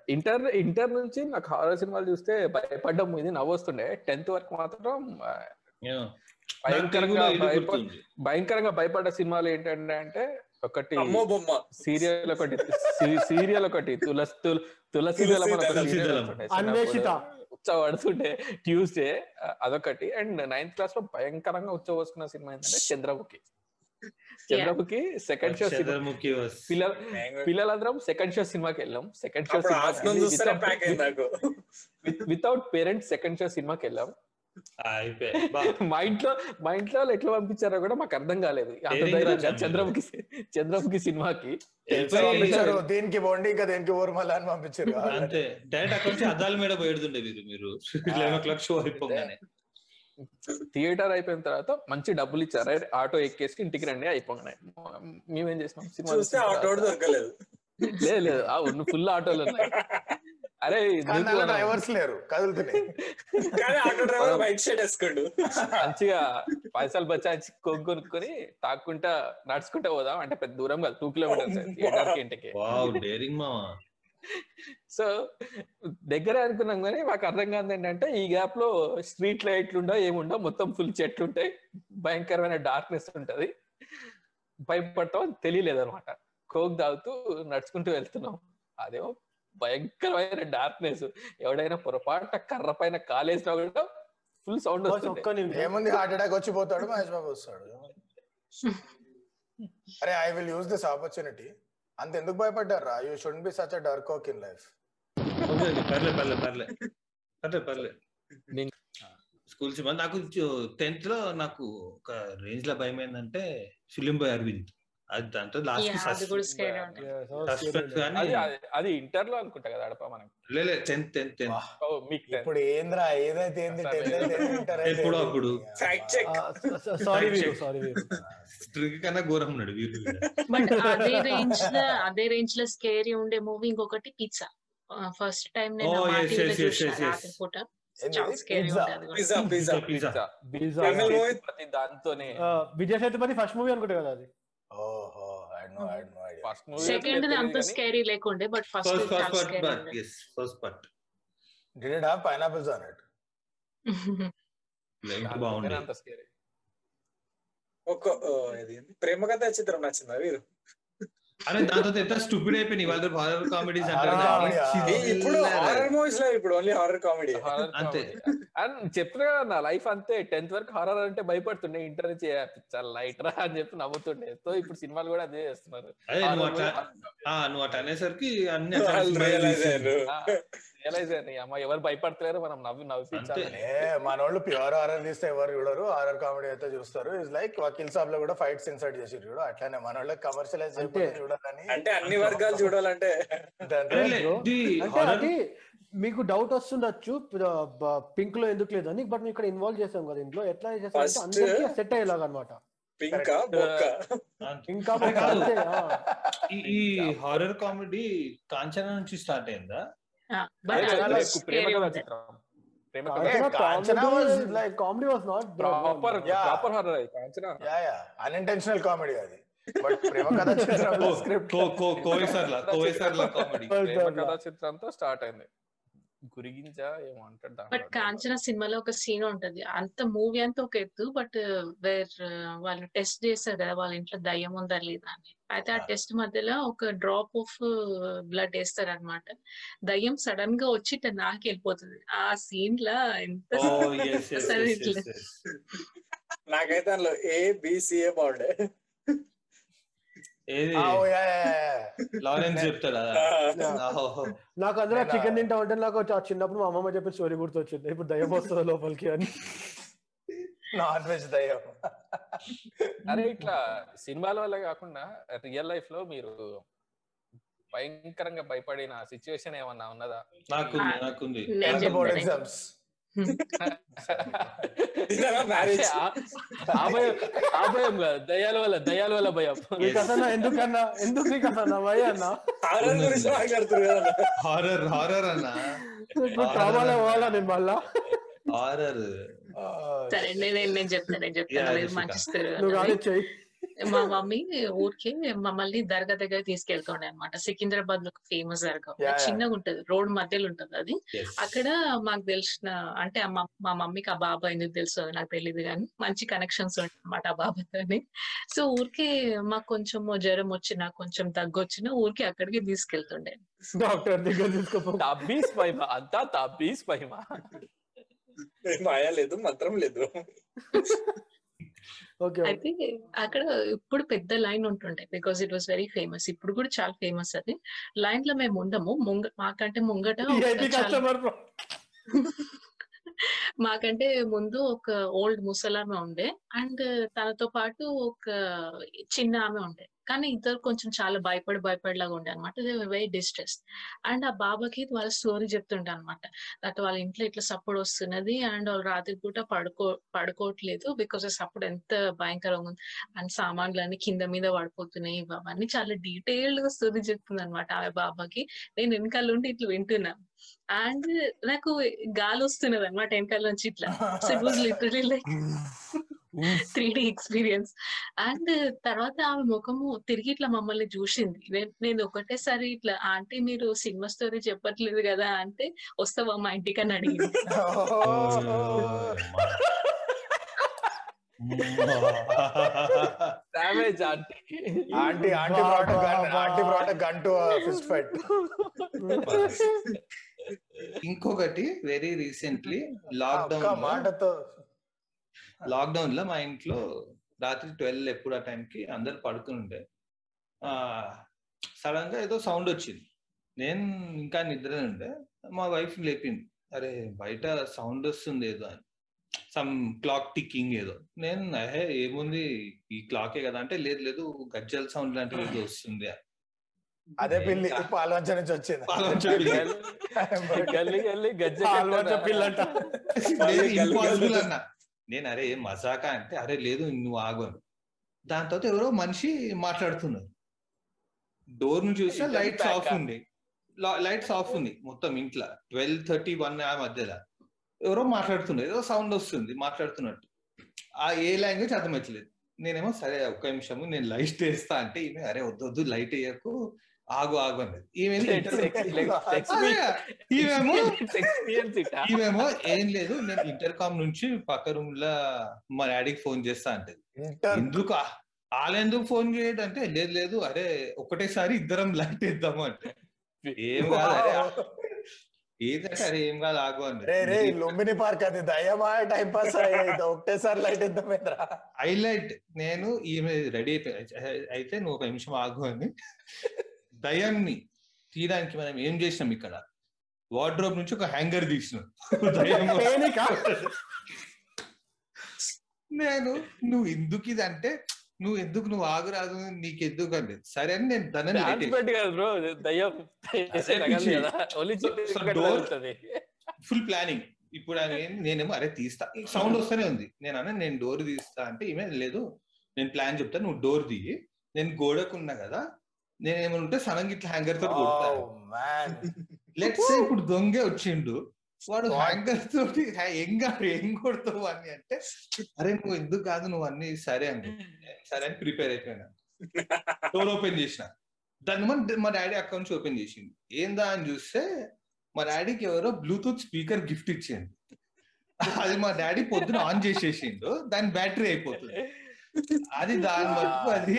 ఇంటర్ ఇంటర్ నుంచి నాకు హారర్ సినిమాలు చూస్తే భయపడ్డం ఇది నవ్వొస్తుండే. టెన్త్ వరకు మాత్రం భయంకరంగా భయంకరంగా భయపడ్డ సినిమాలు ఏంటంటే అంటే ఒకటి అమ్మో బొమ్మ. సీరియల్ ఒకటి సీరియల్ ఒకటి తులసి తుల- తులసి. ఉచ్చబడుతుండే. ట్యూస్డే అదొకటి. అండ్ నైన్త్ క్లాస్లో భయంకరంగా ఉచ్చబోసుకున్న సినిమా ఏంటంటే Chandramukhi. Chandramukhi second show cinema Chandramukhi పిల్లలందరం second show సినిమాకి వెళ్ళాం సెకండ్ షో నాకు వితౌట్ పేరెంట్స్ సెకండ్ షో సినిమాకి వెళ్ళాం. మా ఇంట్లో మా ఇంట్లో వాళ్ళు ఎట్లా పంపించారో కూడా మాకు అర్థం కాలేదు. చంద్రముఖి చంద్రముఖి సినిమాకి దీనికి బోండి ఇంకా దేనికి ఊర్మల అని పంపించారు అంతే డైరెక్ట్ అక్కడ నుంచి అద్దాల మీద పోయేడుతుండే మీరు మీరు లెవెన్ ఓ క్లాక్ షో అయిపోగానే థియేటర్ అయిపోయిన తర్వాత మంచి డబ్బులు ఇచ్చారు. "రైట్, ఆటో ఎక్కేసి ఇంటికి రండి అయిపోగానే. మేమేం చేసినాం? సినిమా చూస్తే ఆటో దొరకలేదు. లేదు లేదు అవును ఫుల్ ఆటోలు ఉన్నాయి అరే డ్రైవర్స్ లేరు కదులుతున్నాయి. మంచిగా పైసలు కొనుక్కు కొనుక్కొని తాక్కుంటా నడుచుకుంటా పోదాం. అంటే పెద్ద దూరం కాదు టూ కిలోమీటర్స్ థియేటర్కి ఇంటికి. వావ్ డేరింగ్ మామా. సో దగ్గరే అనుకున్నాం కానీ మాకు అర్థం కాదు ఏంటంటే ఈ గ్యాప్లో స్ట్రీట్ లైట్లు ఉండవు ఏముండవు మొత్తం ఫుల్ చెట్లు ఉంటాయి. భయంకరమైన డార్క్నెస్ ఉంటది. భయపడటం తెలియలేదు అనమాట కోక్ తాగుతూ నడుచుకుంటూ వెళ్తున్నాం. అదేమో భయంకరమైన డార్క్నెస్ ఎవడైనా పొరపాటున కర్ర పైన కాలేసినా కూడా ఫుల్ సౌండ్ వస్తుంది. ఏముంది? హార్ట్ అటాక్ వచ్చి పోతాడు మహేష్ బాబు వస్తాడు. అరే I will use this opportunity అంత ఎందుకు భయపడ్డారా యూ షుడ్ బి సచ్ డర్క్ ఓక్ ఇన్ లైఫ్ ఓకే పర్లే పర్లే పర్లే. పర్లే పర్లే. నేను- స్కూల్ సినిమా నాకు టెన్త్లో నాకు ఒక రేంజ్లో భయం ఏంటంటే ఫిలిం బాయ్ అరవింద్. అది దాంతో లాస్ట్ అది ఇంటర్లో అనుకుంటా కదా అడప మనం లేదు టెన్త్ టెన్త్. ఇప్పుడు ఏంద్రా ఏదైతే ఏంది ఎప్పుడో? అప్పుడు. సారీ సారీ స్ట్రింగ్ కన్నా ఘోరం ఉన్నాడు వీరు బట్ అదే రేంజ్లో అదే రేంజ్లో స్కేరీ ఉండే మూవీ ఇంకొకటి పిజ్జా ఫస్ట్ టైం నేను. రాత్రి పూట విజయ్ సేతుపతి ఫస్ట్ మూవీ అనుకుంటా కదా అది. ఓహో I no I no idea first movie second అంత స్కేరీ లేకుండే బట్ ఫస్ట్ ఫస్ట్ ఫస్ట్ చాలా పార్ట్ స్కేరీ బట్ ఉండే yes first part did it have pineapples on it ఎంత బాగుంది అంత స్కేరీ ఒక ఓ, ఇది ఏంది? ప్రేమ కథ చిత్రం నచ్చిందా వీరు? అరే దాంతో ఎంత స్టూపిడ్ అయిపోయింది వాళ్ళ హారర్ కామెడీస్ ఇప్పుడు హారర్ మూవీస్లో ఇప్పుడు ఓన్లీ హారర్ కామెడీ అంతే. అండ్ చెప్తున్నా కదా నా లైఫ్ అంతే. టెన్త్ వరకు హారర్ అంటే భయపడుతుండే. ఇంటర్ నుంచి "ఏ, చాలా లైట్ రా అని చెప్పి నవ్వుతుండే. సో ఇప్పుడు సినిమాలు కూడా అదే చేస్తున్నారు. అదే నువ్వు అట్లా అనేసరికి అన్ని రియలైజ్ చేసి- అమ్మ ఎవరు భయపడతలేరు మనం నవ్వి నవ్వించాలి అంతే. ఏ మనోళ్ళు ప్యూర్ హారర్ తీస్తే ఎవరు చూడరు. హారర్ కామెడీ అయితే చూస్తారు. ఇస్ లైక్ వకీల్ సాబ్లో కూడా ఫైట్స్ ఇన్సర్ట్ చేసి చూడు. అట్లనే మనోళ్ళకి కమర్షియలైజ్ చేయకపోతే చూడాలని అంటే అన్ని వర్గాలు చూడాలంటే. అంటే మీకు డౌట్ వస్తుండొచ్చు. పింక్లో ఎందుకు లేదు అని. బట్ మేము ఇక్కడ ఇన్వాల్వ్ చేసాం కదా ఇంట్లో. ఎట్లా First- అందరికీ సెట్ అయ్యేలాగా అనమాట పింకా బొక్క? అంతే. ఇంకా ఈ హారర్ కామెడీ కాంచనా నుంచి స్టార్ట్ అయిందా? చిత్రం అన్ఇంటెన్షనల్ కామెడీ అది బట్ ప్రేమ కథ చిత్రంలో స్క్రిప్ట్ కోవేసర్లా కోవేసర్లా కామెడీ ప్రేమ కథా చిత్రంతో స్టార్ట్ అయింది గురిగించా ఏమో అంటాడు దాంట్లో. బట్ కాంచన సినిమాలో ఒక సీన్ ఉంటది అంత మూవీ అంతా ఒక ఎత్తు బట్ వేర్ వాళ్ళు టెస్ట్ చేస్తారు కదా వాళ్ళ ఇంట్లో దయ్యం ఉందా లేదా అని అయితే ఆ. టెస్ట్ మధ్యలో ఒక డ్రాప్ ఆఫ్ బ్లడ్ వేస్తారు అనమాట దయ్యం సడన్గా వచ్చి నాకి వెళ్ళిపోతుంది ఆ సీన్ లా ఎంత. నాకైతే అందులో ఏ బిసిఏ బాగుండే ఏది? లారెన్స్ చెప్తాడా. నాకు అందులో చికెన్ తింటా ఉంటే నాకు ఆ చిన్నప్పుడు మా అమ్మమ్మ చెప్పిన స్టోరీ గుర్తొచ్చింది. ఇప్పుడు దయ్యం వస్తుంది లోపలికి అని. నాన్ వెజ్ దయ్యం. అరే ఇట్లా సినిమాల వల్ల కాకుండా రియల్ లైఫ్లో మీరు భయంకరంగా భయపడిన సిచ్యువేషన్ ఏమన్నా ఉన్నదా? నాకుంది నాకుంది. నేను ఆ- భయం కాదు. దయ్యాల వల్ల దయ్యాల వల్ల భయం. అసలు ఎందుకన్నా? ఎందుకు నీకు అసలు భయ అన్న? ఆర్ఆర్ గురించి మాట్లాడుతున్నారు కదా హారర్ హారర్ అన్న. ట్రామాలో పోవాలా నేను మళ్ళా? హారర్ సరే నేను నేను- చెప్తాను నేను చెప్తాను Yeah, మీరు Jessica. మంచి story నువ్వు చెయ్యి. మా మమ్మీ ఊరికి మమ్మల్ని దర్గా దగ్గర తీసుకెళ్తుండే అనమాట సికింద్రాబాద్లో ఫేమస్ దర్గా. చిన్నగా ఉంటది రోడ్ మధ్యలో ఉంటది అది. అక్కడ మాకు తెలిసిన అంటే మా మమ్మీకి ఆ బాబా ఎందుకు తెలుసు అది నాకు తెలియదు కానీ మంచి కనెక్షన్స్ ఉంటాయి అనమాట ఆ బాబాతోని. సో ఊరికే మాకు కొంచెం జ్వరం వచ్చినా కొంచెం దగ్గు వచ్చినా ఊరికి అక్కడికి తీసుకెళ్తుండే. డాక్టర్ దగ్గర తీసుకోపో. అంతా మాయా లేదు మంత్రం లేదు. ఓకే అయితే అక్కడ ఇప్పుడు పెద్ద లైన్ ఉంటుండే because it was very famous ఇప్పుడు కూడా చాలా ఫేమస్ అది. లైన్లో మేము ఉండము. ముంగ మాకంటే ముంగట మాకంటే ముందు ఒక ఓల్డ్ ముసలామె ఉండే అండ్ తనతో పాటు ఒక చిన్న ఆమె ఉండే. కానీ ఇద్దరు కొంచెం చాలా భయపడి భయపడలాగా ఉండే అనమాట వెరీ డిస్ట్రెస్ అండ్ ఆ బాబాకి వాళ్ళ స్టోరీ చెప్తుంటా అనమాట దట్ వాళ్ళ ఇంట్లో ఇట్లా సపోర్ట్ వస్తున్నది అండ్ వాళ్ళు రాత్రి పూట పడుకో పడుకోవట్లేదు బికాస్ ఆ సపోర్ట్ ఎంత భయంకరంగా ఉంది. అండ్ సామాన్లు కింద మీద పడిపోతున్నాయి అవన్నీ చాలా డీటెయిల్డ్గా స్టోరీ చెప్తుంది అనమాట ఆమె బాబాకి. నేను వెనకాల ఉండి ఇట్లా వింటున్నాను అండ్ నాకు గాలి వస్తున్నది అనమాట వెనకాల నుంచి ఇట్లా. So it was literally like three D experience and తర్వాత ఆమె ముఖము తిరిగి ఇట్లా మమ్మల్ని చూసింది. నేను- నేను ఒకటేసారి ఇట్లా ఆంటీ మీరు సినిమా స్టోరీ చెప్పట్లేదు కదా అంటే వస్తావా మా ఇంటికి అని అడిగింది. Damage aunty. Aunty aunty brought a gun aunty brought a gun to a fist fight. ఇంకొకటి వెరీ రీసెంట్లీ ఒక్క లాక్డౌన్ మాటతో లాక్డౌన్లో మా ఇంట్లో రాత్రి ట్వెల్వ్ ఎప్పుడు ఆ టైంకి అందరు పడుకుని ఉండే ఆ సడన్గా ఏదో సౌండ్ వచ్చింది. నేను ఇంకా నిద్ర ఉండే మా వైఫ్ లేపింది. అరే బయట సౌండ్ వస్తుంది ఏదో అని. సమ్ క్లాక్ టిక్కింగ్ ఏదో. నేను అహే ఏముంది? ఈ క్లాకే కదా. అంటే లేదు లేదు గజ్జల్ సౌండ్ లాంటిది ఏదో వస్తుంది అని. అదే పిల్లి పాల్వంచ నుంచి వచ్చింది. గల్లి గల్లి గజ్జ పాల్వంచ పిల్లంట. అన్న. నేను అరే మజాకా అంటే అరే లేదు నువ్వు ఆగు అని. దాని తర్వాత ఎవరో మనిషి మాట్లాడుతున్నారు. డోర్ చూస్తే ఇద్దరు లైట్స్ ఆఫ్? ఉంది లైట్స్ ఆఫ్ ఉంది మొత్తం ఇంట్లో. ట్వెల్వ్ థర్టీ వన్ ఆ మధ్యలో. ఎవరో మాట్లాడుతున్నారు. ఏదో సౌండ్ వస్తుంది మాట్లాడుతున్నట్టు. ఆ ఏ లాంగ్వేజ్ అర్థమవుతలేదు నేనేమో సరే ఒక్క నిమిషము నేను లైట్ వేస్తా అంటే ఈమె అరే వద్దు వద్దు లైట్ వేయకు. ఆగు ఆగు అన్నది. ఈమెమో ఈమెమో ఏం లేదు నేను ఇంటర్కామ్ నుంచి పక్క రూమ్లో మా డాడీకి ఫోన్ చేస్తా అంటే. ఇంటర్ ఎందుకు? వాళ్ళెందుకు ఫోన్ చేయడం అంటే లేదు లేదు అరే ఒకటేసారి ఇద్దరం లైట్ ఇద్దాము అంటే. ఏం కాదు అరే ఏదంటే అరే ఏం కాదు ఆగు రే లుంబిని పార్క్ అది దయ్యమా టైం పాస్ అయ్యేది ఒకటేసారి లైట్ ఇద్దామేంద్రా హైలైట్. నేను ఈమె రెడీ అయిపోయి. అయితే నువ్వు ఒక నిమిషం ఆగు అని. దయాన్ని తీయడానికి మనం ఏం చేసినాం ఇక్కడ? వార్డ్రోబ్ నుంచి ఒక హ్యాంగర్ తీసినాం? నేను నువ్వు ఎందుకు ఇది అంటే నువ్వు ఎందుకు నువ్వు ఆగురాదు నీకు ఎందుకు అంటే సరే అని నేను door- ఫుల్ ప్లానింగ్ ఇప్పుడు ఏం- నేనేమో అరే తీస్తా. సౌండ్ వస్తూనే ఉంది. నేను అన్న నేను డోర్ తీస్తా అంటే ఈమె లేదు. నేను ప్లాన్ చెప్తా నువ్వు డోర్ దిగి నేను గోడకున్నా కదా నేను ఏమైనా ఉంటే సడన్ ఇట్లా హ్యాంగర్తో కొడతాను మ్యాన్ లెట్స్ ఇప్పుడు దొంగే వచ్చిండు. వాడు What? హ్యాంగర్ తోటి "హే, ఏం కొడతావు అని అంటే అరే నువ్వు ఎందుకు కాదు నువ్వు అన్ని సరే అని సరే అని ప్రిపేర్ అయిపోయినా. డోర్ ఓపెన్ చేసిన. దాన్ని మన మా డాడీ అకౌంట్ నుంచి ఓపెన్ చేసింది ఏందా? అని చూస్తే మా డాడీకి ఎవరో బ్లూటూత్ స్పీకర్ గిఫ్ట్ ఇచ్చింది అది మా డాడీ పొద్దున ఆన్ చేసేసిండు. దాని బ్యాటరీ అయిపోతుంది. అది దాని మటుకు అది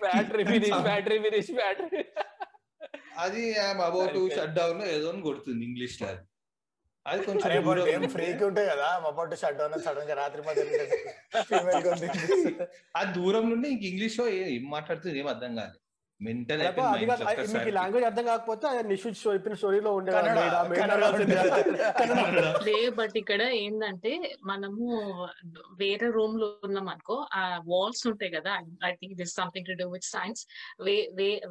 battery finish battery finish battery అది అబౌట్ షట్ డౌన్ ఏదో అని కొడుతుంది ఇంగ్లీష్లో అది అది కొంచెం. ఫ్రీకి ఉంటాయి కదా పట్టు షట్ డౌన్ సడన్గా రాత్రి మధ్య ఫీమేల్ కొంది ఆ దూరం నుండి ఇంక ఇంగ్లీష్లో ఏ- ఏం మాట్లాడుతుంది ఏం అర్థం కాదు. మెంటల్ మీకు లాంగ్వేజ్ అర్థం కాకపోతే నిషు చెప్పిన స్టోరీలో. లే బట్ ఇక్కడ ఏంటంటే మనము వేరే రూమ్లో ఉన్నాం అనుకో ఆ వాల్స్ ఉంటాయి కదా I think this something to do with science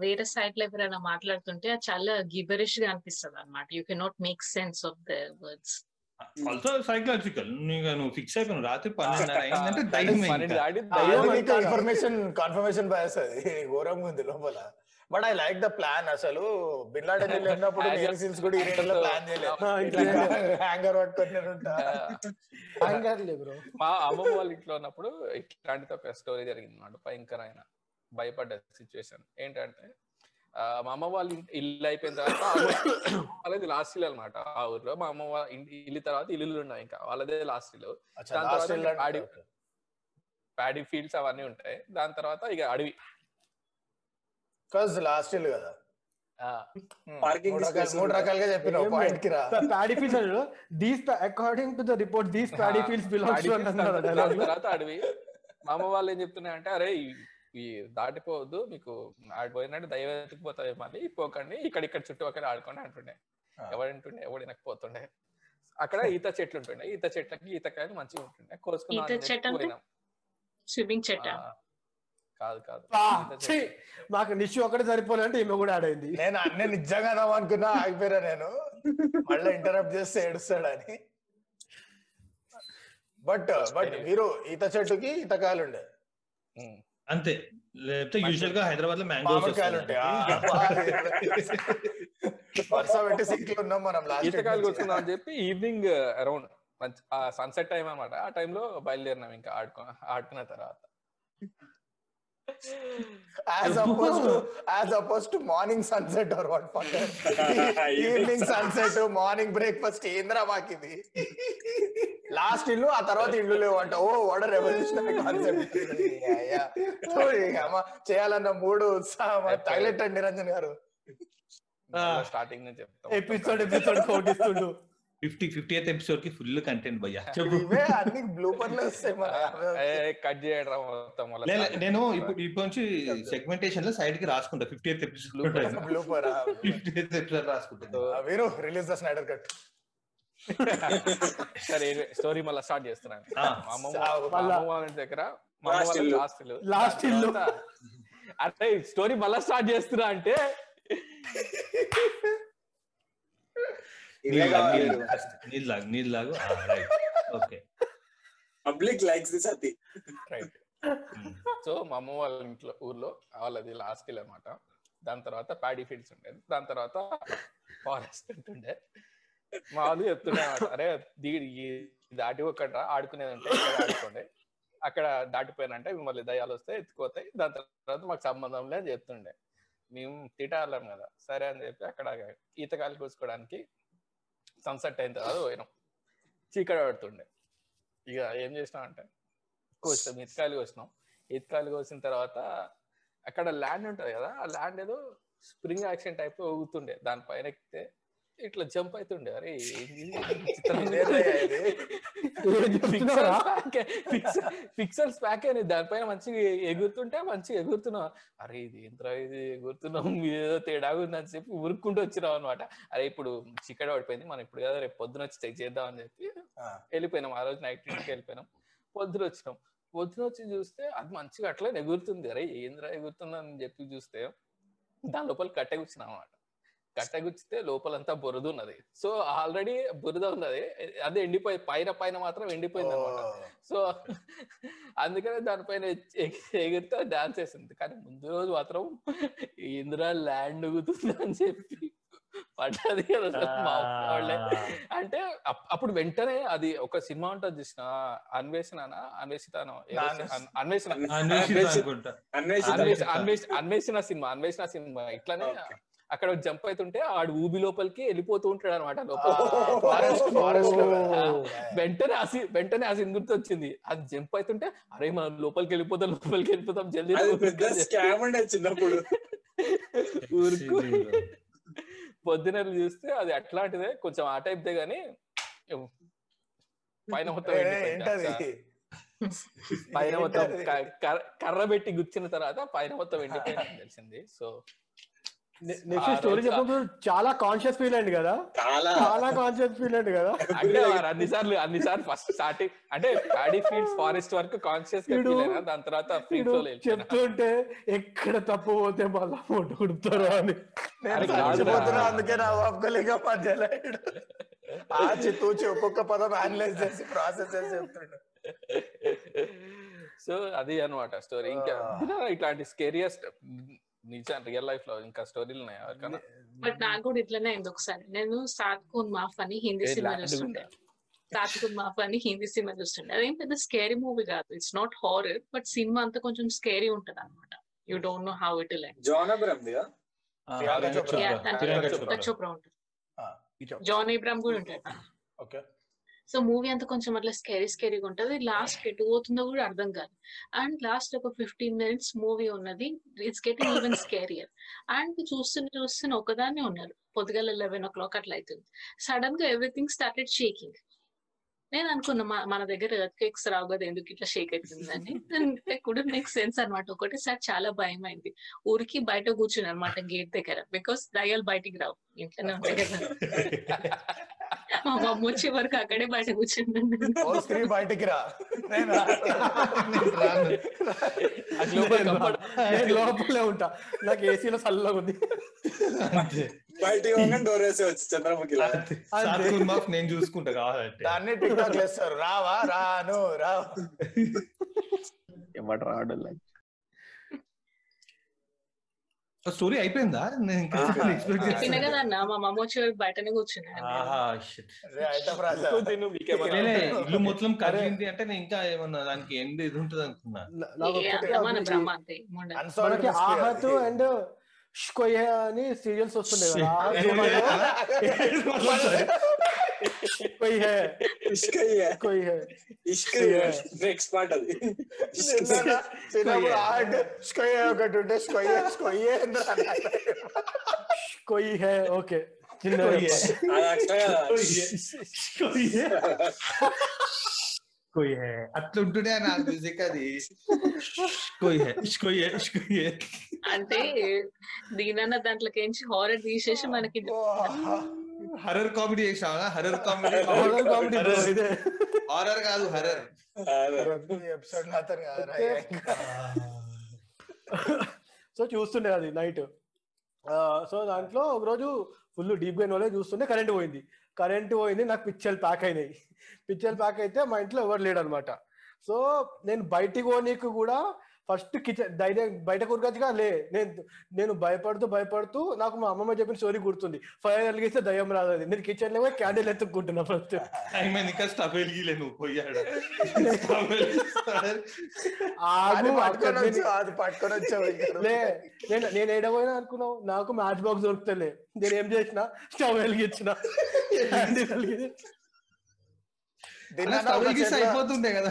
వేరే సైడ్లో ఎవరైనా మాట్లాడుతుంటే చాలా గిబరిష్గా అనిపిస్తుంది అనమాట you can not make sense of the words also psychological నువ్వు ఫిక్స్ అయిపోయావు రాత్రి పన్నెండున్నర అయిందంటే కన్ఫర్మేషన్ కన్ఫర్మేషన్ బయస్ అది ఘోరంగా ఉంది లోపల. But I like the plan అసలు. బిన్ లాడెన్ వెళ్ళినప్పుడు నేవీ సీల్స్ కూడా ఈ లో ప్లాన్ చేయలేదు. హ్యాంగర్ పట్టుకొని ఉంటా. హ్యాంగర్ లే బ్రో మా అమ్మమ్మ వాళ్ళ ఇంట్లో ఉన్నప్పుడు ఇట్లాంటిది ఒక స్టోరీ జరిగింది అన్నమాట. భయంకరమైన భయపడ్డ సిచ్యువేషన్ ఏంటంటే మా అమ్మ వాళ్ళ ఇంటి- ఇల్లు అయిపోయిన తర్వాత వాళ్ళది లాస్ట్ ఇల్లు అనమాట ఆ ఊర్లో మా అమ్మ వాళ్ళ ఇంటి ఇల్లు తర్వాత ఇల్లులు ఉన్నాయి ఇంకా. వాళ్ళదే లాస్ట్ ఇల్లు. దాని తర్వాత ప్యాడీ ఫీల్డ్స్ అవన్నీ ఉంటాయి. దాని తర్వాత ఇక అడవి. లాస్ట్ ఇల్లు కదా. ఆ, Parking మూడు. రకాలుగా చెప్పిన ఏం పాయింట్కి రా. ప్యాడీ ఫీల్డ్స్ అన్నాడు these according to the report these paddy fields belongs. తర్వాత అడవి. మా అమ్మ వాళ్ళు ఏం చెప్తున్నాయంటే అరే ఈ- దాటిపోవద్దు మీకు ఆడిపోయినట్టు దైవ ఎత్తుకుపోతాయి మళ్ళీ పోకండి ఇక్కడ ఇక్కడ చుట్టుపక్కల ఆడుకోండి అంటుండే. ఆ. ఎవడంటుండే ఎవడు వినకపోతుండే. అక్కడ ఈత చెట్లు ఉంటుండే ఈత చెట్లకి ఈతకాయలు మంచిగా ఉంటుండే. కోసుకుని ఈత చెట్టు అంటే? స్విమ్మింగ్ చెట్ట? కాదు కాదు. మాకు నిషు ఒకటే సరిపోలే అంటే ఈమె కూడా అయింది నేను అన్నీ నిజంగా అనుకున్నా ఆగిపోయినా నేను. మళ్ళీ ఇంటరప్ట్ చేస్తే ఏడుస్తాడని. బట్ బట్ మీరు ఈత చెట్టుకి ఈతకాయలు ఉండే. అంతే. లేకపోతే యూజువల్గా హైదరాబాద్లో ఈతకాయలు అని చెప్పి ఈవినింగ్ అరౌండ్ మంచి ఆ సన్సెట్ టైం అన్నమాట. ఆ టైంలో బయలుదేరినాం ఇంకా ఆడుకో ఆడుకున్న తర్వాత. As oppose to as oppose to morning sunset or what evening sunset morning breakfast ఏంద్రా మాకు ఇది లాస్ట్ ఇల్లు ఆ తర్వాత ఇల్లు లేవు అంట ఓ వాట్ రెవల్యూషనరీ కాన్సెప్ట్ చేయాలన్న మూడు ఉత్సాహం తగిలెట్టండి నిరంజన్ గారు. స్టార్టింగ్ నుంచి చెప్తాం. ఎపిసోడ్ ఎపిసోడ్ కోటిస్తుండు. ఫిఫ్టీ ఫిఫ్టీ ఎయిత్ ఎపిసోడ్కి ఫుల్ కంటెంట్ భయ్యా. చెప్పు. ఇవే అన్ని బ్లూపర్లు వస్తాయి మన కట్ చేయడం మొత్తం నేను ఇప్పుడు ఇప్పుడు నుంచి సెగ్మెంటేషన్లో సైడ్కి రాసుకుంటా. Fifty eighth episode blooper fifty eighth episode రాసుకుంటా వీరు రిలీజ్ ద స్నైడర్ కట్ సరే స్టోరీ మళ్ళీ స్టార్ట్ చేస్తున్నాను అమ్మమ్మ దగ్గర. లాస్ట్ ఇల్లు. అంటే స్టోరీ మళ్ళీ స్టార్ట్ చేస్తున్నా అంటే నీళ్ళు లాగు నీళ్ళు లాగు. Right okay public likes this అతి రైట్ సో మా అమ్మ వాళ్ళ ఇంట్లో ఊర్లో వాళ్ళది లాస్ట్ ఇల్లు అనమాట దాని తర్వాత ప్యాడీ ఫీల్డ్స్ ఉండేది దాని తర్వాత ఫారెస్ట్ ఉంటుండే మా వాళ్ళు చెప్తుండే అన్నమాట, అరే దీ- ఈ దాటి ఒక్కడ్రా ఆడుకునేది ఉంటే ఆడుకోండి. అక్కడ దాటిపోయినంటే మిమ్మల్ని దయాలు వస్తే ఎత్తుకోతాయి దాని తర్వాత మాకు సంబంధం లేదు చెప్తుండే. మేము తిటాలం కదా సరే అని చెప్పి అక్కడ ఈతకాయలు కూసుకోవడానికి సన్సెట్ అయిన తర్వాత పోయినాం. చీకటి పడుతుండే. ఇక ఏం చేసినాం అంటే కోస్తాం ఇతకాయలు కోసినాం. ఇతకాయలు కోసిన తర్వాత అక్కడ ల్యాండ్ ఉంటుంది కదా ఆ ల్యాండ్ ఏదో స్ప్రింగ్ యాక్సిడెంట్ టైప్ ఊగుతుండే. దానిపైన ఎక్కితే ఇట్లా జంప్ అవుతుండే అరే? పిక్సెల్స్ ప్యాక్ అయినాయి దానిపైన మంచిగా ఎగురుతుంటే మంచిగా ఎగురుతున్నాం అరే ఇది ఏంట్రా ఇది? ఎగురుతున్నాం ఏదో తేడాగా ఉందని చెప్పి ఉరుక్కుంటూ వచ్చినాం అనమాట అరే ఇప్పుడు చికెన్ పడిపోయింది. మనం ఇప్పుడు కదా రేపు పొద్దున వచ్చి చెక్ చేద్దాం అని చెప్పి వెళ్ళిపోయినాం. ఆ రోజు నైట్ ఇంటికి వెళ్ళిపోయినాం. పొద్దున వచ్చినాం. పొద్దున వచ్చి చూస్తే అది మంచిగా అట్లా ఎగురుతుంది. అరే ఏంద్రా ఎగురుతుంది అని చెప్పి చూస్తే దాని లోపల కట్టె కూర్చున్నాం అనమాట కట్టె గుచ్చితే లోపలంతా బురద ఉన్నది సో ఆల్రెడీ బురద ఉన్నది అదే ఎండిపోయి పైన పైన మాత్రం ఎండిపోయింది అనమాట సో అందుకనే దానిపైన ఎగిరితే డాన్స్ వేసింది. కానీ ముందు రోజు మాత్రం ఇందిరా ల్యాండ్ ఉగుతుంది అని చెప్పి పడ్డది కదా. అంటే అప్- అప్పుడు వెంటనే అది ఒక సినిమా ఉంటుంది చూసిన అన్వేషణ అన్వేషితానో? అన్వేషణ. అన్వేషిత అన్వేషణ- సినిమా అన్వేషణ సినిమా. ఇట్లానే. అక్కడ జంప్ అవుతుంటే ఆడు ఊబి లోపలికి వెళ్ళిపోతూ ఉంటాడు అనమాట లోపల ఫారెస్ట్ ఫారెస్ట్లో ఆ, వెంటనే ఆ సీన్ వెంటనే ఆ సీన్ గుర్తొచ్చింది. అది జంప్ అవుతుంటే అరే మనం లోపలికి వెళ్ళిపోతాం లోపలికి వెళ్ళిపోతాం జల్దీ చిన్నప్పుడు. ఊరుకు. పొద్దున చూస్తే అది అట్లాంటిదే. కొంచెం ఆ టైప్ దే గానీ పైన మొత్తం పైన మొత్తం కర్ర- కర్ర పెట్టి గుచ్చిన తర్వాత పైన మొత్తం ఎండిపోయింది తెలిసింది. సో నెక్స్ట్ స్టోరీ చెప్పినప్పుడు చాలా కాన్షియస్ ఫీల్ అయింది కదా. చాలా. చాలా కాన్షియస్ ఫీల్ అయింది కదా. అంటే వారు అన్నిసార్లు అన్నిసార్లు ఫస్ట్ స్టార్టింగ్ అంటే ప్యాడీ ఫీల్డ్స్ ఫారెస్ట్ వరకు కాన్షియస్ దాని తర్వాత. చెప్తుంటే ఎక్కడ తప్పు పోతే మళ్ళా ఫోటో కుడుతారు అని. అందుకే నా ఒప్పుకోలేక మధ్యలో. ఆచి తూచి ఒక్కొక్క పదం అనలైజ్ చేసి ప్రాసెస్ చేసి చెప్తుండు. సో అది అన్నమాట స్టోరీ ఇంకా ఇట్లాంటి స్కేరియస్ట్ నిజం రియల్ లైఫ్లో ఇంకా స్టోరీలు ఉన్నాయి బట్ నాకు కూడా ఇట్లనే అయింది ఒకసారి. నేను సాత్ కున్ మాఫ్ అని హిందీ సినిమా చూస్తుండే? సాత్ కున్ మాఫ్ అని హిందీ సినిమా చూస్తుండే. అదేం పెద్ద స్కేరీ మూవీ కాదు. It's not horror but cinema అంతా కొంచెం స్కేరీ ఉంటది అనమాట you don't know how it will end John Priyanka Chopra. ఆ, జాన్ ఇబ్రామ్ కూడా ఉంటాడు. ఓకే. సో మూవీ అంతా కొంచెం అట్లా స్కేరీ స్కేరీగా ఉంటది. లాస్ట్ ఎటు పోతుందో కూడా అర్థం కాదు. అండ్ లాస్ట్ ఒక ఫిఫ్టీన్ మినిట్స్ మూవీ ఉన్నది. It's getting even scarier and చూస్తున్న చూస్తున్న ఒకదాన్నే ఉన్నారు. పొద్దుగల లెవెన్ ఓ క్లాక్ అట్లా అవుతుంది సడన్గా ఎవ్రీథింగ్ స్టార్టెడ్ షేకింగ్ నేను అనుకున్నా మన దగ్గర ఎర్త్ కేక్స్ రావు కదా ఎందుకు ఇట్లా షేక్ అవుతుందని కుడ్ మేక్ సెన్స్ అనమాట ఒకటేసారి చాలా భయం అయింది. ఊరికి బయట కూర్చుని అనమాట గేట్ దగ్గర. బికాస్ దయ్యాలు బయటికి రావు. ఇంట్లోనే ఉంటాయి కదా. మా మమ్మ వచ్చే వరకు అక్కడే బయట కూర్చున్నాను ఓ స్త్రీ బయటికి రా. లోపల ఉంటా. నాకు ఏసీలో చల్లగా ఉంది. అంతే. బయటికి పోగానే డోర్ వేసి వచ్చి చంద్రముఖి నేను చూసుకుంటా కావాలంటే. దాన్ని టిక్ టాక్ చేస్తారు. రావా? రాను రా ఎవడు రాడు like. స్టోరీ అయిపోయిందా? నేను ఇంకా ఎక్స్పెక్ట్ చెప్పిన కదా అన్న మా మమ్మ వచ్చే వరకు బయటనే ఇల్లు మొత్తం కదిలింది అంటే నేను ఇంకా ఏమన్నా దానికి ఎండ్ ఇది ఉంటుంది అనుకున్నా. నా- నాకు ఏ ఒక్కటే బ్రహ్మాన అభిరుచి. బ్రహ్మ అంతే ముండ Unsolved మనకి mystery ఆహత్ అది. అండ్ షుకోయే అని సీరియల్స్ వస్తుండే కదా ఆహత్ సినిమాలో कोई है ఇష్కయ్య कोई है ఇష్కయ్య నెక్స్ట్ పార్ట్ అది చిన్న చిన్నప్పుడు ఆర్ట్ స్కొయ్యే ఒకటి ఉంటే స్కొయ్యే స్కొయ్యే అని రా. कोई है ओके చిన్న कोई है। అది యాక్చువల్గా कोई है कोई है అట్లా ఉంటుండే నా మ్యూజిక్ అది कोई है कोई है कोई है అంటే దీనన్న దాంట్లోకి హారర్ తీసేసి మనకి ఓ, ఆహా. హర్రర్ కామెడీ చేసావా హర్రర్ కామెడీ? Horror comedy. ఇదే. హారర్ కాదు హర్రర్ ఎపిసోడ్ కాదురా. సో చూస్తుండే అది నైట్. సో దాంట్లో ఒకరోజు ఫుల్ డీప్గా నోలే చూస్తుండే కరెంట్ పోయింది. కరెంట్ పోయింది నాకు పిచ్చలు ప్యాక్ అయినాయి. పిచ్చలు ప్యాక్ అయితే మా ఇంట్లో ఎవరు లేడు అనమాట సో నేను బయటికి పోనీకి కూడా ఫస్ట్ కిచెన్ ధైర్యం బయట కూరకొచ్చిగా లే నేను నేను భయపడుతూ భయపడుతూ నాకు మా అమ్మమ్మ చెప్పిన స్టోరీ గుర్తుంది. ఫైర్ వెలిగిస్తే దయ్యం రాదు అది నేను కిచెన్లో క్యాండిల్ ఎత్తుక్కుంటున్నా ఫస్ట్ ఇంకా స్టవ్ వెలిగిలే నువ్వు పోయాడు నేను- నేను నేను ఏడపోయినా అనుకున్నావు? నాకు మ్యాచ్ బాక్స్ దొరుకుతలే. నేను ఏం చేసిన? స్టవ్ వెలిగించిన. క్యాండిల్ వెలిగించి తిన్నానా స్టవ్ ఒక వెలిగిస్తే చేతిలో- అయిపోతుండే కదా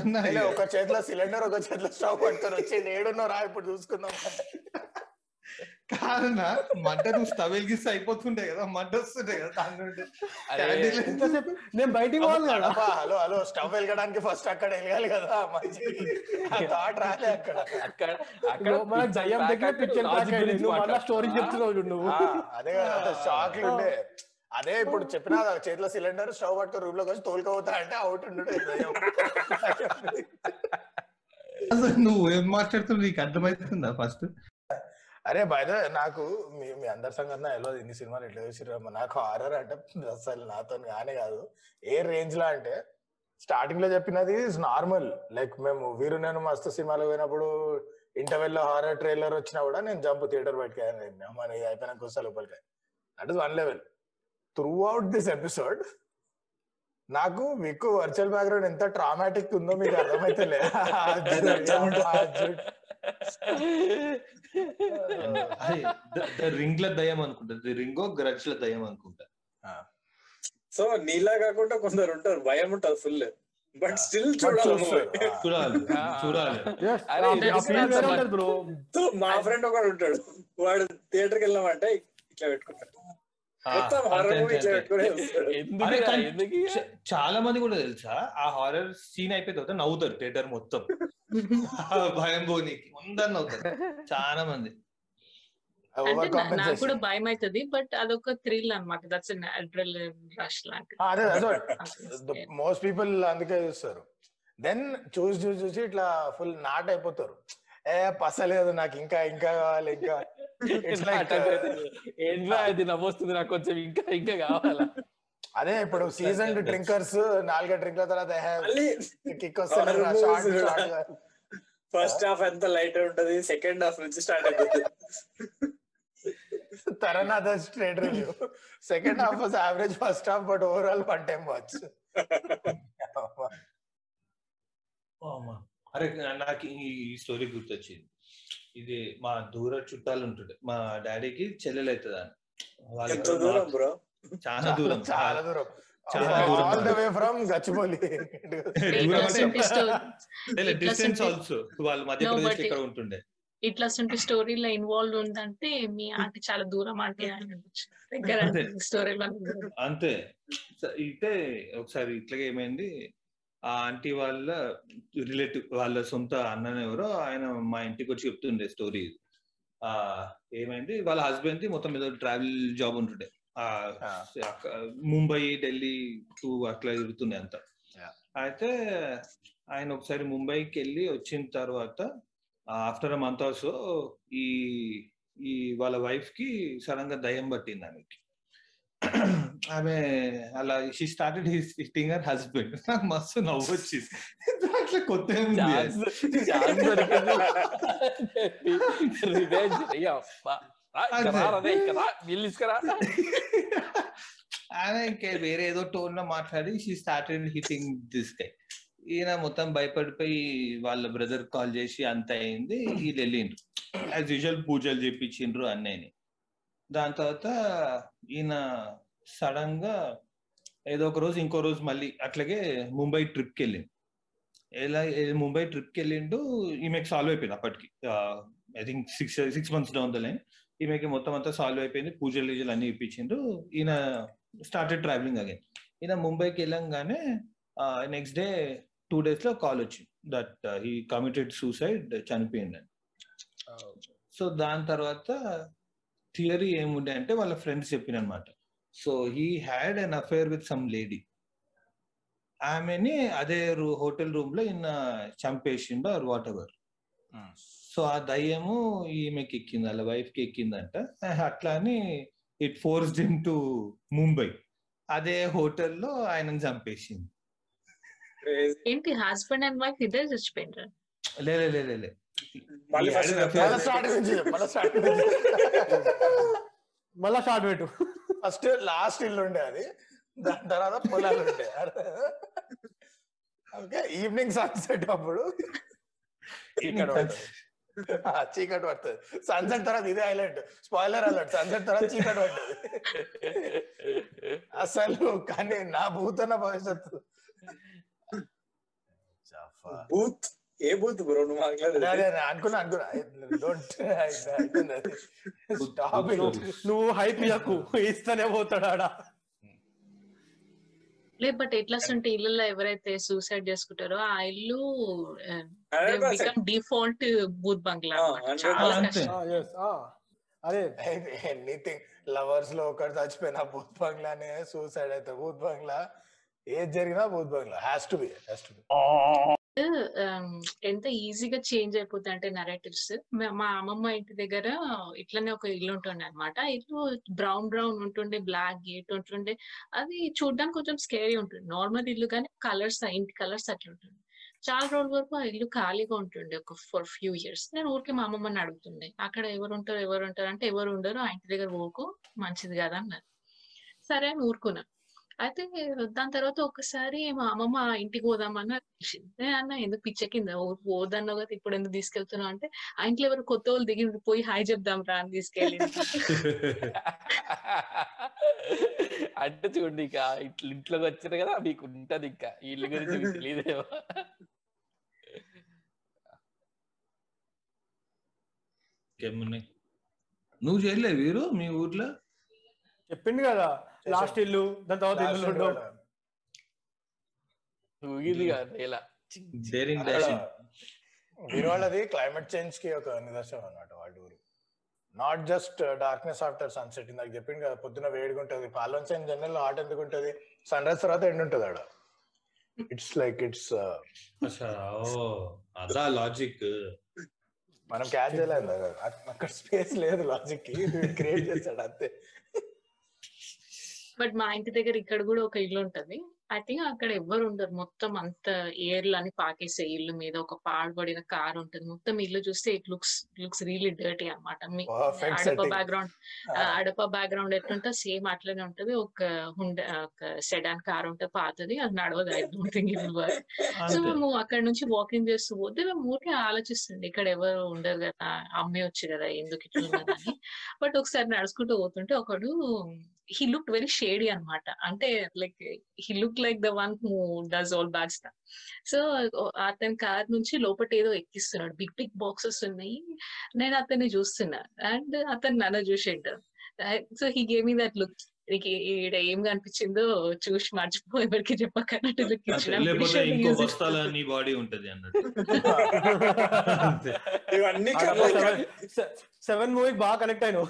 ఒక చేతిలో సిలిండర్ ఒక చేతిలో స్టవ్ పట్టుకొని వచ్చి నేడున్నో రా ఇప్పుడు చూసుకుందాం. కాదన్నా మంట నువ్వు స్టవ్ వెలిగిస్తే అయిపోతుండే కదా మంట వస్తుండే కదా దాని నుండి. నేను బయటికి పోవాలి కదా. హలో హలో స్టవ్ వెలగడానికి ఫస్ట్ అక్కడ వెళ్ళాలి కదా. మంచి థాట్ రాలే అక్కడ. అక్కడ అక్కడ మన pack దగ్గర పిక్చర్. స్టోరీ చెప్తున్నావు నువ్వు. అదే కదా షాక్లు ఉండే. అదే ఇప్పుడు చెప్పినా చేతిలో సిలిండర్ స్టవ్ పట్టుకొని రూమ్లోకి వచ్చి తోలుకపోతా అంటే అవుట్ ఉండు అసలు నువ్వు ఏం మాట్లాడుతున్నావు? నీకు అర్థమవుతుందా ఫస్ట్ అరే బయట నాకు మీ మీ అందరి సంగతి ఎలా ఇన్ని సినిమాలు ఎట్లా చూసిర్రు నాకు హారర్ అంటే అసలు నాతో కానే కాదు. ఏ రేంజ్లో అంటే స్టార్టింగ్లో చెప్పినది ఇస్ నార్మల్ లైక్ మేము వీరు నేను మస్తు సినిమాలు పోయినప్పుడు ఇంటర్వెల్లో హారర్ ట్రైలర్ వచ్చినా కూడా నేను జంప్ థియేటర్ బయటకి మన ఇది అయిపోయినాక వస్తా లోపలికి. That is one level throughout this episode నాకు మీకు వర్చువల్ బ్యాక్గ్రౌండ్ ఎంత ట్రామాటిక్ ఉందో మీకు అర్థమైతలే రింగ్ ల దయ్యం అనుకుంటా. రింగో ల దయ్యం అనుకుంటా. సో నీలా కాకుండా కొందరు ఉంటారు. భయం ఉంటుంది ఫుల్ బట్ స్టిల్ చూడాలి. చూడాలి. చూడాలి. మా ఫ్రెండ్ ఒకడు ఉంటాడు. వాడు థియేటర్కి వెళ్ళామంటే ఇట్లా పెట్టుకుంటాడు. చాలా మంది కూడా తెలుసా? ఆ హారర్ సీన్ అయిపోయిన తర్వాత నవ్వుతారు థియేటర్ మొత్తం. భయం పోనీకి. అందరు నవ్వుతారు. చాలా మంది. నాకు కూడా భయం అవుతుంది బట్ అదొక థ్రిల్ అన్నమాట. That's అడ్రల్ rush Okay. Most people అందుకే చూస్తారు. దెన్ చూసి చూసి చూసి ఇట్లా ఫుల్ నాట్ అయిపోతారు. ఏ పసలేదు నాకు ఇంకా ఇంకా కావాలి ఇంకా. Like, ఏంట్రా అది నవ్వొస్తుంది నాకు కొంచెం ఇంకా ఇంకా కావాలా? అదే ఇప్పుడు సీజన్ డ్రింకర్స్ నాలుగే డ్రింక్ల తర్వాత కిక్ షార్ట్ ఫస్ట్ హాఫ్ ఎంత లైట్ ఉంటది సెకండ్ హాఫ్ నుంచి స్టార్ట్ అయిపోతుంది తరనాథ straight review second half was average first half but overall one time watch. అరే నాకు ఈ స్టోరీ గుర్తొచ్చింది. ఇది మా దూర చుట్టాలు ఉంటుండే మా డాడీకి చెల్లెలు అవుతుంది అని చాలా దూరం. చాలా దూరం. చాలా దూరం. All the way from Gachibowli. Distance సంటి- ఆల్సో వాళ్ళు మధ్యప్రదేశ్ ఇక్కడ ఉంటుండే. ఇట్లాంటి స్టోరీలో ఇన్వాల్వ్ ఉందంటే మీ ఆంటీ చాలా దూరం ఆంటీ. దగ్గర అంతే. స్టోరీలో అంతే. స- అయితే ఒకసారి ఇట్లాగే ఏమైంది? ఆ ఆంటీ వాళ్ళ రిలేటివ్ వాళ్ళ సొంత అన్నని ఎవరో ఆయన మా ఇంటికి వచ్చి చెప్తుండే స్టోరీ. ఆ ఏమైంది? వాళ్ళ హస్బెండ్ ది మొత్తం ఏదో ట్రావెల్ జాబ్ ఉంటుండే. ముంబై ఢిల్లీ టు అట్లా తిరుగుతుండే అంత. అయితే ఆయన ఒకసారి ముంబైకి వెళ్ళి వచ్చిన తర్వాత ఆఫ్టర్ అ మంత్ ఆల్సో ఈ ఈ వాళ్ళ వైఫ్కి సడన్గా దయ్యం పట్టింది ఆమెకి. ఆమె అలా she started hitting her husband నాకు మస్తు నవ్వు వచ్చింది. దాంట్లో కొత్త ఆమె ఇంకా వేరే ఏదో టోన్లో మాట్లాడి she started hitting this guy ఈయన మొత్తం భయపడిపోయి వాళ్ళ బ్రదర్ కాల్ చేసి అంత అయింది వీళ్ళు వెళ్ళిండ్రు. యాజ్ యూజువల్ పూజలు చేపించిండ్రు అన్నయ్యని. దాని తర్వాత ఈయన సడన్గా ఏదో ఒక రోజు ఇంకో రోజు మళ్ళీ అట్లాగే ముంబై ట్రిప్కి వెళ్ళిండు. ఎలా ముంబై ట్రిప్కి వెళ్ళిండు ఈమెకి సాల్వ్ అయిపోయింది అప్పటికి. I think six six months down the line ఈమెకి మొత్తం అంతా సాల్వ్ అయిపోయింది పూజలు గీజలు అన్ని ఇప్పించిండ్రు ఈయన స్టార్టెడ్ ట్రావెలింగ్ అగైన్ ఈయన ముంబైకి వెళ్ళంగానే నెక్స్ట్ డే టూ డేస్లో కాల్ వచ్చింది దట్ హీ కమిటెడ్ సూసైడ్ చనిపోయిందని సో దాని తర్వాత థియరీ ఏముండే అంటే వాళ్ళ ఫ్రెండ్స్ చెప్పిన అనమాట so he had an affair with some lady. ఆమెని అదే హోటల్ రూమ్లో ఈయన చంపేసిండు ఆర్ వాట్ ఎవర్ సో ఆ దయ్యము ఈమెకి ఎక్కింది వాళ్ళ వైఫ్కి ఎక్కిందంట అట్లా అని it force him to Mumbai. అదే హోటల్లో ఆయనను చంపేసింది. ఏంటి హస్బెండ్ అండ్ వైఫ్ ఇద్దరు చచ్చిపోయినారు లే లే, లే, లే, లే. మళ్ళీ స్టార్ట్ నుంచి స్టార్ట్ స్టార్ట్ పెట్టు. ఫస్ట్ లాస్ట్ ఇల్లు ఉండే అది. దాని తర్వాత పొలాలు ఉండే. ఓకే ఈవినింగ్ సన్సెట్ అప్పుడు. ఇక్కడ పడుతుంది. ఆ, చీకటి పడుతుంది. సన్సెట్ తర్వాత ఇదే హైలైట్ స్పాయిలర్ అలర్ట్ సన్సెట్ తర్వాత చీకటి పడుతుంది. అసలు కానీ నా భూతన భవిష్యత్తు. జఫా. బూత్ ఏ బూత్ బ్రో? నువ్వు అదే, అనుకున్నా అనుకున్నా. డోంట్ స్టాప్ నువ్వు హైప్ ఇయ్యకు ఇస్తానే పోతాడు లే బట్ ఎట్లా ఉంటే ఇళ్ళల్లో ఎవరైతే సూసైడ్ చేసుకుంటారో ఆ ఇల్లు డిఫాల్ట్ బూత్ బంగ్లా. అదే. ఎనీథింగ్ లవర్స్లో ఒకటి చచ్చిపోయినా భూత్ బంగ్లానే సూసైడ్ అయితే భూత్ బంగ్లా. ఏది జరిగినా భూత్ బంగ్లా. Has to be has to be ఎంత ఈజీగా చేంజ్ అయిపోతాయి అంటే నరేటివ్స్ మా అమ్మమ్మ ఇంటి దగ్గర ఇట్లనే ఒక ఇల్లు ఉంటుండే అనమాట ఇల్లు బ్రౌన్ బ్రౌన్ ఉంటుండే బ్లాక్ గేట్ ఉంటుండే. అది చూడడానికి కొంచెం స్కేరీ ఉంటుంది నార్మల్ ఇల్లు కానీ కలర్స్ ఇంటి కలర్స్ అట్లా ఉంటుంది చాలా రోజుల వరకు ఆ ఇల్లు ఖాళీగా ఉంటుండే ఒక ఫర్ ఫ్యూ ఇయర్స్ నేను ఊరికే మా అమ్మమ్మని అడుగుతుండే అక్కడ ఎవరు ఉంటారు ఎవరు ఉంటారు అంటే ఎవరు ఉండరు ఆ ఇంటి దగ్గర ఊరుకో మంచిది కదా అన్నారు. సరే అని ఊరుకున్నా. అయితే దాని తర్వాత ఒకసారి మా అమ్మమ్మ ఇంటికి పోదామని అన్న ఎందుకు పిచ్చ కింద పోదన్నావు కదా ఇప్పుడు ఎందుకు తీసుకెళ్తున్నావు? అంటే ఆ ఇంట్లో ఎవరు కొత్త వాళ్ళు దిగి పోయి హాయ్ చెప్దాం రా అని తీసుకెళ్ళి అంటే చూడండి ఇక ఇట్లా ఇంట్లోకి వచ్చారు కదా మీకు ఉంటది ఇంకా. ఇల్లు గురించి మీకు తెలియదేమో. నువ్వు చేయలే వీరు మీ ఊర్లో? చెప్పింది కదా. లాస్ట్ ఇల్లు దాని తర్వాత ఇల్లు ఊగింది వాళ్ళది క్లైమేట్ చేంజ్కి ఒక నిదర్శనం అన్నమాట వాళ్ళ. ఊరు not just darkness after sunset ఇందాక చెప్పింది కదా పొద్దున వేడిగా ఉంటది పాలోన్స్ ఇన్ జనరల్ హాట్ ఎందుకు ఉంటది సన్ రైజ్ తర్వాత ఎండ్ ఉంటది ఆడ ఇట్స్ లైక్ ఇట్స్ ఓ అదా లాజిక్ మనం క్యాచ్ చేయలేదు అక్కడ స్పేస్ లేదు లాజిక్కి. క్రియేట్ చేస్తాడు అంతే. బట్ మా ఇంటి దగ్గర ఇక్కడ కూడా ఒక ఇల్లు ఉంటది. ఐ థింక్ అక్కడ ఎవ్వరు ఉండరు. మొత్తం అంత ఏర్లు అని పాకేసే ఇల్లు మీద ఒక పాడుబడిన కార్ ఉంటుంది. మొత్తం ఇల్లు చూస్తే it looks looks really dirty అనమాట Perfect అడప. బ్యాక్గ్రౌండ్ అడప బ్యాక్గ్రౌండ్ ఎట్లుంటే సేమ్ అట్లనే ఉంటది. ఒక హుండ ఒక సెడాన్ కార్ ఉంటే పాతది. అది నడవదు I don't think it work so మేము అక్కడ నుంచి వాకింగ్ చేస్తూ పోతే మేము ఊరికే ఆలోచిస్తుంది ఇక్కడ ఎవరు ఉండరు కదా అమ్మే వచ్చి కదా ఎందుకు ఇట్లా ఉన్నదని. బట్ ఒకసారి నడుచుకుంటూ పోతుంటే ఒకడు హీ లుక్ వెరీ షేడీ అన్నమాట. అంటే like he look like the one who does all bad stuff so అతని కార్ నుంచి లోపల ఏదో ఎక్కిస్తున్నాడు. బిగ్ బిగ్ బాక్సెస్ ఉన్నాయి. నేను అతన్ని చూస్తున్నా. అండ్ అతను నన్ను చూసేట so he gave me that look నీకు ఈడ ఏం కనిపించిందో చూసి మర్చిపోయి ఎవరికి చెప్పకన్నట్టు లుక్. ఇవన్నీ సెవెన్ మూవీకి బాగా కనెక్ట్ అయినావు.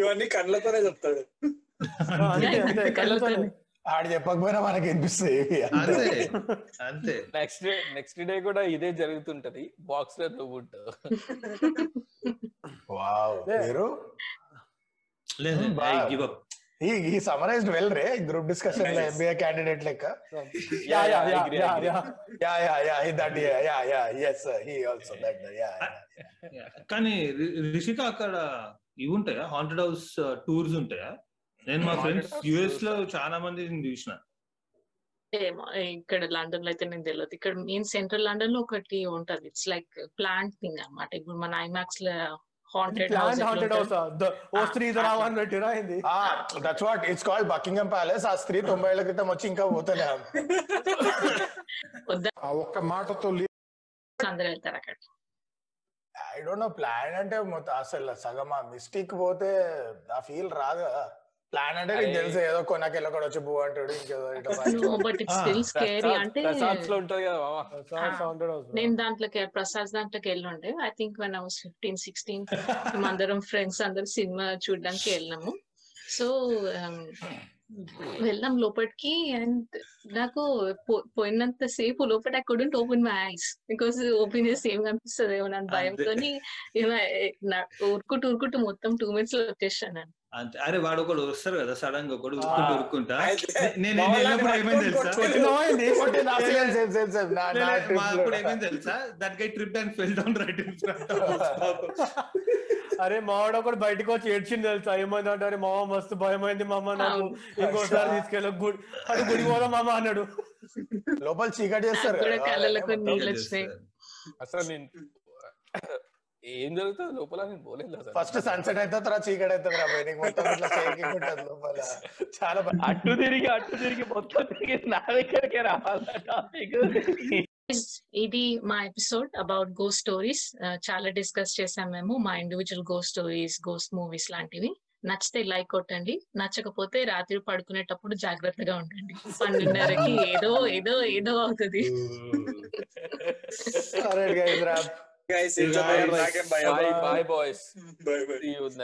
ఇవన్నీ కళ్ళతోనే చెప్తాడు. అంతే అంతే. ఆడు చెప్పకపోయినా మనకి వినిపిస్తాయి ఇవి. అంతే. నెక్స్ట్ డే నెక్స్ట్ డే కూడా ఇదే జరుగుతుంటది. బాక్స్లో నువ్వు ఉంటావు. వావ్ మీరు? లేదు ఐ బాగా. గివ్ అప్ ఈ ఈ సమరైజ్డ్ వెల్ రే. గ్రూప్ డిస్కషన్లో. ఎంబీఏ క్యాండిడేట్ లెక్క. Yeah yeah yeah yeah. Yeah. Yeah yeah yeah that yeah yeah yeah yes he also that yeah కానీ రిషిక అక్కడ ఇవి ఉంటాయా? హాంటెడ్ హౌస్ టూర్స్ ఉంటాయా? నేను మా ఫ్రెండ్స్ యుఎస్లో. చాలా మంది చూసిన. ఏమో ఇక్కడ లండన్లో అయితే నేను తెలియదు ఇక్కడ మెయిన్ సెంట్రల్ లండన్లో ఒకటి ఉంటది. ఇట్స్ లైక్ ప్లాంట్ థింగ్ అన్నమాట. ఇప్పుడు మన ఐమాక్స్లో హాంటెడ్ ప్లాన్ హాంటెడ్ హౌస్ ఓ స్త్రీ పెట్టిరా అయింది that's what it's called Buckingham Palace ఆ స్త్రీ తొంభై ఏళ్ళ క్రితం వచ్చి ఇంకా పోతలే. ఆ ఒక్క మాటతో లే- అందరూ వెళ్తారు అక్కడ. ఐ డోంట్ నో ప్లాన్ అంటే మొత్తం అసలు సగం ఆ మిస్టేక్ పోతే ఆ ఫీల్ రాదు? కదా ప్లాన్ అంటే నీకు. తెలుసు ఏదో కొనకెళ్ళి ఒకడు వచ్చి బువ్వ అంటాడు ఇంకేదో అంటే నేను దాంట్లోకి ప్రసాద్ దాంట్లోకి వెళ్ళి ఉండే I think one I was fifteen sixteen మేమందరం ఫ్రెండ్స్ అందరం సినిమా చూడడానికి వెళ్ళినాము. సో వెళ్ళాం లోపలికి అండ్ నాకు పో- పోయినంత సేపు లోపల I couldn't open my eyes because open చేసి ఏం కనిపిస్తుంది ఏమో నన్ను భయంతోని ఉరుకుంటూ ఉరుకుంటూ మొత్తం టూ మినిట్స్లో వచ్చేసాను అంతే అరే వాడు ఒకడు వస్తారు కదా సడన్గా ఒకడు. ఉరుకుంటూ నేను ఏమైంది తెలుసా. అప్పుడు ఏమైంది తెలుసా? That guy trip and fell down right in front అరే మావాడు ఒకటి బయటకు వచ్చి ఏడ్చింది తెలుసా? ఏమైంది అంటే అరే మామ మస్తు భయమైంది మామ నాకు. ఇంకోసారి తీసుకెళ్ళి గుడి అది గుడి పోదాం మామ అన్నాడు. లోపల చీకటి చేస్తారు? అసలు నేను ఏం జరుగుతుంది? లోపల నేను పోలేదు ఫస్ట్ సన్సెట్ అయితే తర్వాత చీకటి అవుతుంది రా భయ్. నీకు మొత్తం ఇట్లా షేకింగ్ ఉంటుంది లోపల. చాలా బాగా అటు తిరిగి అటు తిరిగి మొత్తం తిరిగి నా దగ్గరికే రావాలి టాపిక్ ఇది మా ఎపిసోడ్ అబౌట్ గోస్ట్ స్టోరీస్ చాలా డిస్కస్ చేసాం మేము మా individual ghost stories ghost movies లాంటివి. నచ్చితే లైక్ కొట్టండి నచ్చకపోతే రాత్రి పడుకునేటప్పుడు జాగ్రత్తగా ఉండండి. పన్నెండున్నరకి ఏదో ఏదో ఏదో అవుతుంది. guys. Enjoy. Guys, back and bye. Bye, bye, boys. Bye, bye. See you then.